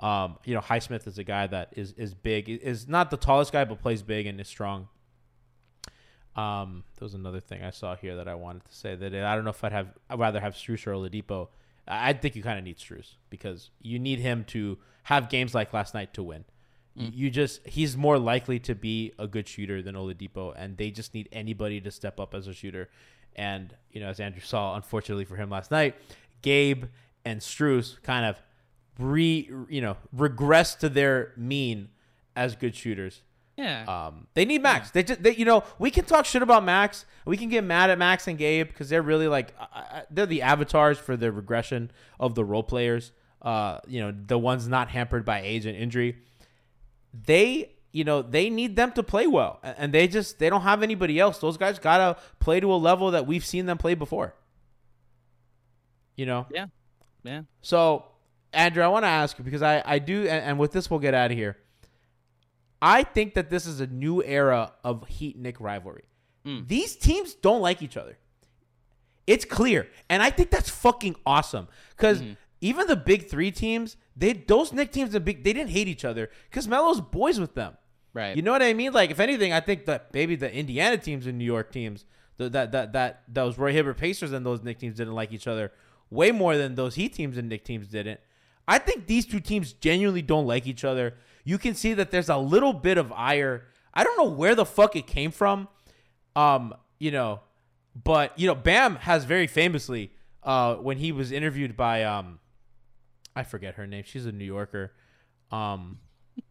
Speaker 1: Um, you know, Highsmith is a guy that is is big, is not the tallest guy, but plays big and is strong. Um, there was another thing I saw here that I wanted to say that I don't know if I'd have I'd rather have Strus or Oladipo. I think you kind of need Strus because you need him to have games like last night to win. Mm. You just he's more likely to be a good shooter than Oladipo, and they just need anybody to step up as a shooter. And you know, as Andrew saw, unfortunately for him last night, Gabe and Strus kind of re you know regress to their mean as good shooters.
Speaker 2: Yeah.
Speaker 1: Um, they need Max. Yeah. They just they, you know we can talk shit about Max. We can get mad at Max and Gabe because they're really like uh, they're the avatars for the regression of the role players. Uh, you know the ones not hampered by age and injury. They you know they need them to play well, and they just they don't have anybody else. Those guys gotta play to a level that we've seen them play before. You know.
Speaker 2: Yeah. Yeah.
Speaker 1: So Andrew, I want to ask you because I, I do, and, and with this, we'll get out of here. I think that this is a new era of Heat Knick rivalry. Mm. These teams don't like each other. It's clear. And I think that's fucking awesome. Because mm-hmm. even the big three teams, they those Knick teams, the big, they didn't hate each other because Melo's boys with them.
Speaker 2: Right.
Speaker 1: You know what I mean? Like, if anything, I think that maybe the Indiana teams and New York teams, the, that that that those Roy Hibbert Pacers and those Knick teams didn't like each other way more than those Heat teams and Knick teams didn't. I think these two teams genuinely don't like each other. You can see that there's a little bit of ire. I don't know where the fuck it came from. Um, you know, but you know, Bam has very famously uh when he was interviewed by um I forget her name. She's a New Yorker. Um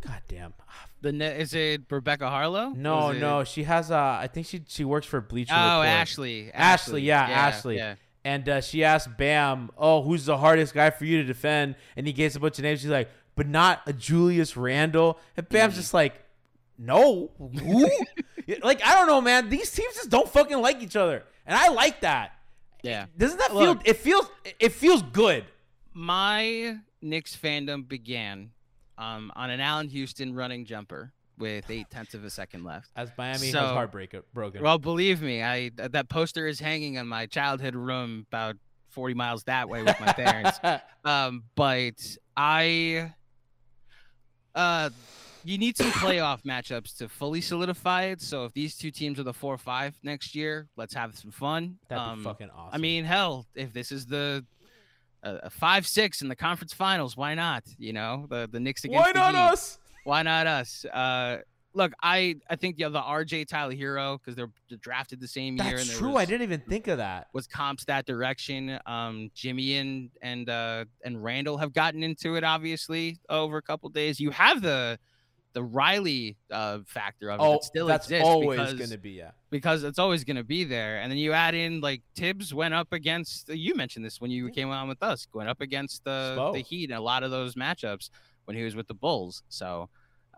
Speaker 1: God damn.
Speaker 2: The ne- is it Rebecca Haarlow?
Speaker 1: No, no. She has uh I think she she works for Bleacher
Speaker 2: Oh,
Speaker 1: Report.
Speaker 2: Ashley.
Speaker 1: Ashley. Ashley, yeah, yeah Ashley. Yeah and uh, she asked Bam, "Oh, who's the hardest guy for you to defend?" And he gives a bunch of names. She's like, "But not a Julius Randle." And Bam's just like, "No, who?" like I don't know, man. These teams just don't fucking like each other, and I like that.
Speaker 2: Yeah,
Speaker 1: doesn't that Look, feel? It feels. It feels good.
Speaker 2: My Knicks fandom began um, on an Allan Houston running jumper with eight tenths of a second left.
Speaker 1: As Miami so, has heartbreak broken.
Speaker 2: Well, believe me, I that poster is hanging in my childhood room about 40 miles that way with my parents. um, but I, uh, you need some playoff matchups to fully solidify it. So if these two teams are the four five next year, let's have some fun.
Speaker 1: That'd um, be fucking awesome. I
Speaker 2: mean, hell, if this is the a, five six in the conference finals, why not? You know, the the Knicks against
Speaker 1: why not
Speaker 2: Heat.
Speaker 1: us?
Speaker 2: Why not us? Uh, look, I I think yeah, the RJ Tyler Herro because they're drafted the same
Speaker 1: That's
Speaker 2: year.
Speaker 1: That's true. Was, I didn't even think of that.
Speaker 2: Was comps that direction? Um, Jimmy and and uh, and Randle have gotten into it obviously over a couple days. You have the the Riley uh, factor of it
Speaker 1: Oh,
Speaker 2: that still
Speaker 1: that's
Speaker 2: exists
Speaker 1: always going to be yeah.
Speaker 2: because it's always going to be there. And then you add in like Thibs went up against you mentioned this when you came on with us, going up against the
Speaker 1: Spo.
Speaker 2: the Heat in a lot of those matchups when he was with the Bulls. So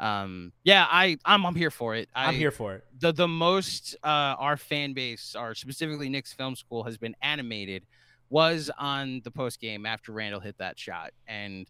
Speaker 2: um yeah, I I'm I'm here for it. I,
Speaker 1: I'm here for it.
Speaker 2: the the most uh, our fan base, or specifically Knicks Film School, has been animated was on the post game after Randle hit that shot, and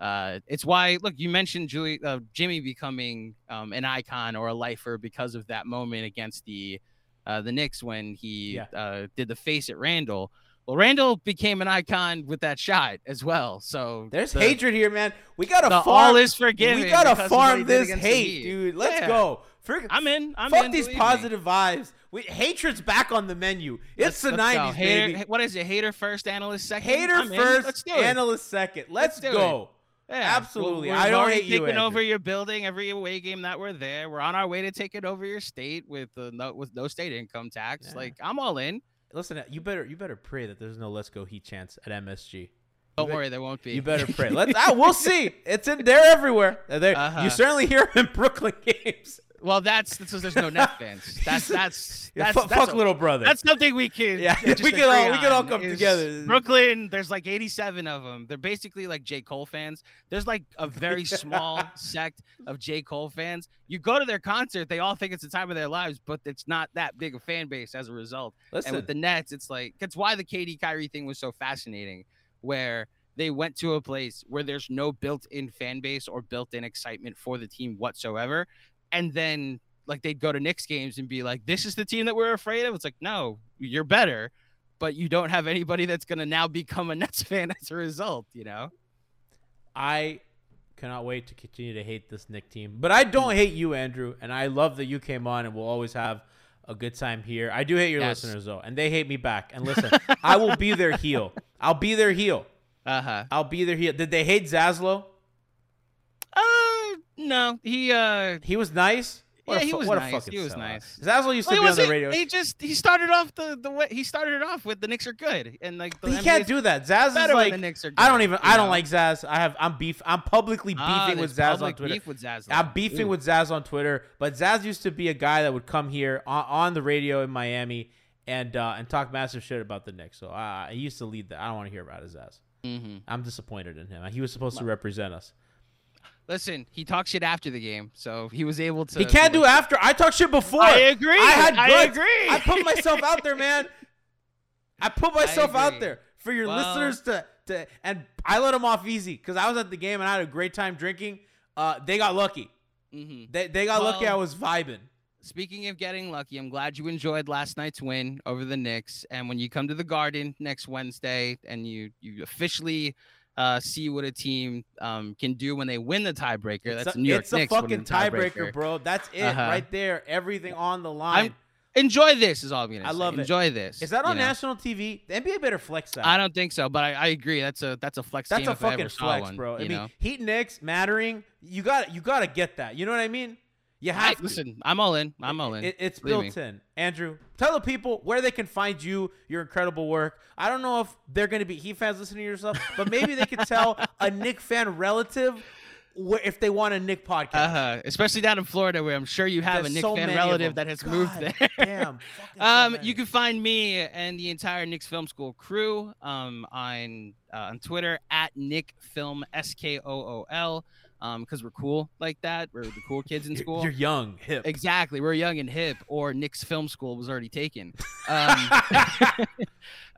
Speaker 2: uh, it's why look you mentioned Julie uh, Jimmy becoming um, an icon or a lifer because of that moment against the uh, the Knicks when he
Speaker 1: Yeah.
Speaker 2: uh, did the face at Randle. Well, Randle became an icon with that shot as well. So
Speaker 1: There's
Speaker 2: the-
Speaker 1: hatred here, man. We gotta farm.
Speaker 2: all is forgiven.
Speaker 1: we gotta
Speaker 2: because of what he
Speaker 1: farm this hate, dude. Let's
Speaker 2: Yeah.
Speaker 1: go. For,
Speaker 2: I'm in. I'm
Speaker 1: fuck
Speaker 2: in,
Speaker 1: these
Speaker 2: believe me.
Speaker 1: positive vibes. We, hatred's back on the menu. It's
Speaker 2: Let's-
Speaker 1: the
Speaker 2: let's go.
Speaker 1: '90s,
Speaker 2: Hater,
Speaker 1: baby.
Speaker 2: What is it? Hater first, analyst second.
Speaker 1: Hater
Speaker 2: I'm
Speaker 1: first,
Speaker 2: Let's do it.
Speaker 1: analyst second. Let's,
Speaker 2: Let's
Speaker 1: go.
Speaker 2: Yeah,
Speaker 1: absolutely.
Speaker 2: We're,
Speaker 1: I
Speaker 2: we've
Speaker 1: don't hate you,
Speaker 2: taking over your building every away game that we're there. We're on our way to taking over your state with the no with no state income tax.
Speaker 1: Yeah.
Speaker 2: Like I'm all in.
Speaker 1: Listen, you better you better pray that there's no Let's Go Heat chance at MSG.
Speaker 2: Don't
Speaker 1: bet-
Speaker 2: worry, there won't be.
Speaker 1: You better pray. Let's. ah, we'll see. It's in there everywhere. There,
Speaker 2: Uh-huh.
Speaker 1: You certainly hear him in Brooklyn games.
Speaker 2: Well, that's that's there's no net fans. That's that's
Speaker 1: Yeah,
Speaker 2: that's,
Speaker 1: fuck,
Speaker 2: that's
Speaker 1: fuck
Speaker 2: a-
Speaker 1: little brother.
Speaker 2: That's something we can.
Speaker 1: Yeah,
Speaker 2: just
Speaker 1: we can all- we can all come together.
Speaker 2: Brooklyn, there's like 87 of them. They're basically like J. Cole fans. There's like a very small sect of J. Cole fans. You go to their concert, they all think it's the time of their lives, but it's not that big a fan base as a result.
Speaker 1: Listen,
Speaker 2: And with the Nets, it's like that's why the KD Kyrie thing was so fascinating, where they went to a place where there's no built-in fan base or built-in excitement for the team whatsoever, and then like they'd go to Knicks games and be like, "This is the team that we're afraid of." It's like, no, you're better, but you don't have anybody that's gonna now become a Nets fan as a result. You know?
Speaker 1: I cannot wait to continue to hate this Knick team. But I don't hate you, Andrew, and I love that you came on and we'll always have a good time here. I do hate your
Speaker 2: Yes.
Speaker 1: listeners though, and they hate me back. And listen, I will be their heel. I'll be their heel.
Speaker 2: Uh huh.
Speaker 1: I'll be their heel. Did they hate Zaslow?
Speaker 2: No, he uh.
Speaker 1: He was nice. What
Speaker 2: Yeah,
Speaker 1: a
Speaker 2: he was
Speaker 1: what a
Speaker 2: nice.
Speaker 1: fucking
Speaker 2: He was
Speaker 1: sellout.
Speaker 2: nice.
Speaker 1: Zaslow used to
Speaker 2: Well,
Speaker 1: be on the radio.
Speaker 2: He just he started off the the way he started it off with the Knicks are good and like the
Speaker 1: he can't do that. Zaz is like
Speaker 2: the Knicks are good.
Speaker 1: I don't even. I don't
Speaker 2: know?
Speaker 1: like Zaz. I have. I'm beef. I'm publicly beefing
Speaker 2: Ah,
Speaker 1: with
Speaker 2: there's
Speaker 1: Zaz on Twitter.
Speaker 2: Beef with Zaz.
Speaker 1: I'm beefing with Zaz on Twitter, but Zaz used to be a guy that would come here on, on the radio in Miami and uh, and talk massive shit about the Knicks. So uh, he used to lead that. I don't want to hear about his Zaz.
Speaker 2: hmm
Speaker 1: I'm disappointed in him. He was supposed to represent us.
Speaker 2: Listen, he talks shit after the game, so he was able to.
Speaker 1: He can't do after. I talked shit before.
Speaker 2: I agree.
Speaker 1: I had
Speaker 2: I agree.
Speaker 1: I put myself out there, man. I put myself out there for your
Speaker 2: Well-
Speaker 1: listeners to to, and I let them off easy because I was at the game and I had a great time drinking. Uh, they got lucky.
Speaker 2: hmm
Speaker 1: They they got lucky. I was vibing.
Speaker 2: Speaking of getting lucky, I'm glad you enjoyed last night's win over the Knicks. And when you come to the Garden next Wednesday and you you officially uh, see what a team um, can do when they win the tiebreaker,
Speaker 1: It's
Speaker 2: that's
Speaker 1: a,
Speaker 2: New York
Speaker 1: it's
Speaker 2: Knicks
Speaker 1: a
Speaker 2: winning
Speaker 1: fucking tiebreaker, bro. That's it
Speaker 2: Uh-huh.
Speaker 1: right there. Everything on the line.
Speaker 2: Enjoy this is all I'm gonna
Speaker 1: I
Speaker 2: say.
Speaker 1: love it.
Speaker 2: Enjoy this.
Speaker 1: Is that
Speaker 2: you
Speaker 1: on
Speaker 2: know?
Speaker 1: national TV? The NBA better flex that.
Speaker 2: I don't think so, but I, I agree. That's a that's a flex
Speaker 1: That's a fucking flex,
Speaker 2: one,
Speaker 1: bro. I mean,
Speaker 2: know?
Speaker 1: Heat Knicks mattering. You got you got to get that. You know what I mean? You
Speaker 2: I,
Speaker 1: have to.
Speaker 2: listen, I'm all in. I'm all in.
Speaker 1: It, it's
Speaker 2: Believe
Speaker 1: built in. Andrew, tell the people where they can find you, your incredible work. I don't know if they're going to be Heat fans listening to yourself, but maybe they could tell a Knick fan relative if they want a Knick podcast.
Speaker 2: uh-huh. Especially down in Florida, where I'm sure you have
Speaker 1: There's
Speaker 2: a Knick
Speaker 1: so
Speaker 2: fan relative that has
Speaker 1: God
Speaker 2: moved there.
Speaker 1: Damn. fucking so
Speaker 2: Um, you can find me and the entire Knicks Film School crew um, on uh, on Twitter at Knick Film S K O O L um, because we're cool like that. We're the cool kids in school.
Speaker 1: You're young, hip.
Speaker 2: Exactly, we're young and hip. Or Knicks Film School was already taken. Um,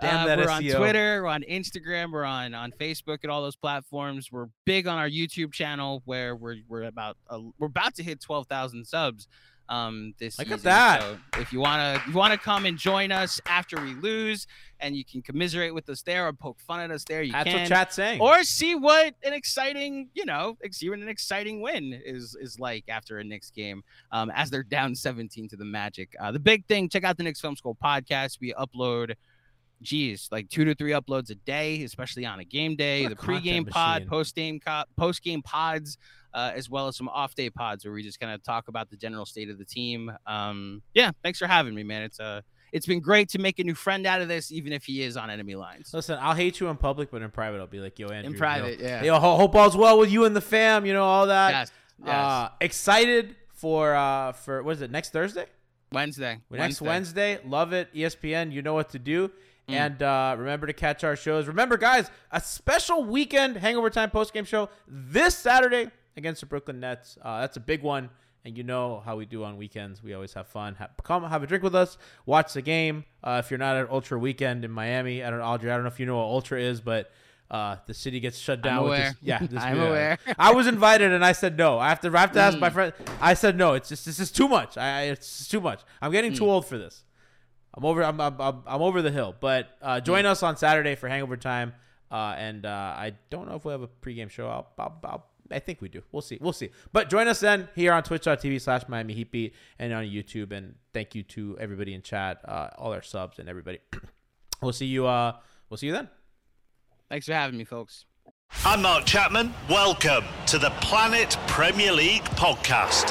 Speaker 1: Damn
Speaker 2: uh,
Speaker 1: that
Speaker 2: we're on Twitter, we're on Instagram, we're on on Facebook and all those platforms. We're big on our YouTube channel where we're we're about uh, we're about to hit twelve thousand subs. Um, this
Speaker 1: Look at that.
Speaker 2: So if you wanna if you wanna come and join us after we lose, and you can commiserate with us there or poke fun at us there, you
Speaker 1: That's
Speaker 2: can.
Speaker 1: what chat's saying.
Speaker 2: or see what an exciting, you know, see what an exciting win is is like after a Knicks game, um, as they're down 17 to the Magic. Uh, the big thing, check out the Knicks Film School podcast. We upload, geez, like two to three uploads a day, especially on a game day.
Speaker 1: What
Speaker 2: The pregame pod, post game post game pods, uh, as well as some off day pods where we just kind of talk about the general state of the team. Um, yeah, thanks for having me, man. It's uh, it's been great to make a new friend out of this, even if he is on enemy lines.
Speaker 1: Listen, I'll hate you in public, but in private, I'll be like, yo, Andrew.
Speaker 2: In
Speaker 1: yo,
Speaker 2: private, yeah.
Speaker 1: Yo, hope all's well with you and the fam. You know all that.
Speaker 2: Yes.
Speaker 1: Uh, excited for uh for what is it next Thursday?
Speaker 2: Wednesday.
Speaker 1: Next Wednesday. Love it. ESPN. You know what to do.
Speaker 2: Mm.
Speaker 1: And uh, remember to catch our shows. Remember, guys, a special weekend hangover time post game show this Saturday against the Brooklyn Nets. Uh, that's a big one. And you know how we do on weekends. We always have fun. Ha- come have a drink with us. Watch the game. Uh, if you're not at Ultra Weekend in Miami, I don't know, Audrey. I don't know if you know what Ultra is, but uh, the city gets shut down.
Speaker 2: I'm
Speaker 1: with
Speaker 2: aware.
Speaker 1: this- yeah, this-
Speaker 2: I'm
Speaker 1: yeah.
Speaker 2: aware.
Speaker 1: I was invited and I said no. I have to, I have to ask
Speaker 2: Mm.
Speaker 1: my friend. I said no. It's just this is too much. I it's too much. I'm getting
Speaker 2: Mm.
Speaker 1: too old for this. I'm over. I'm I'm, I'm, I'm over the hill. But uh,
Speaker 2: Mm.
Speaker 1: join us on Saturday for Hangover Time. Uh, and uh, I don't know if we'll have a pregame show. I'll, I'll, I'll, I think we do. We'll see. We'll see. But join us then here on twitch.tv slash Miami Heat Beat and on YouTube. And thank you to everybody in chat, uh, all our subs and everybody. we'll see you. Uh, we'll see you then.
Speaker 2: Thanks for having me, folks.
Speaker 4: I'm Mark Chapman. Welcome to the Planet Premier League podcast.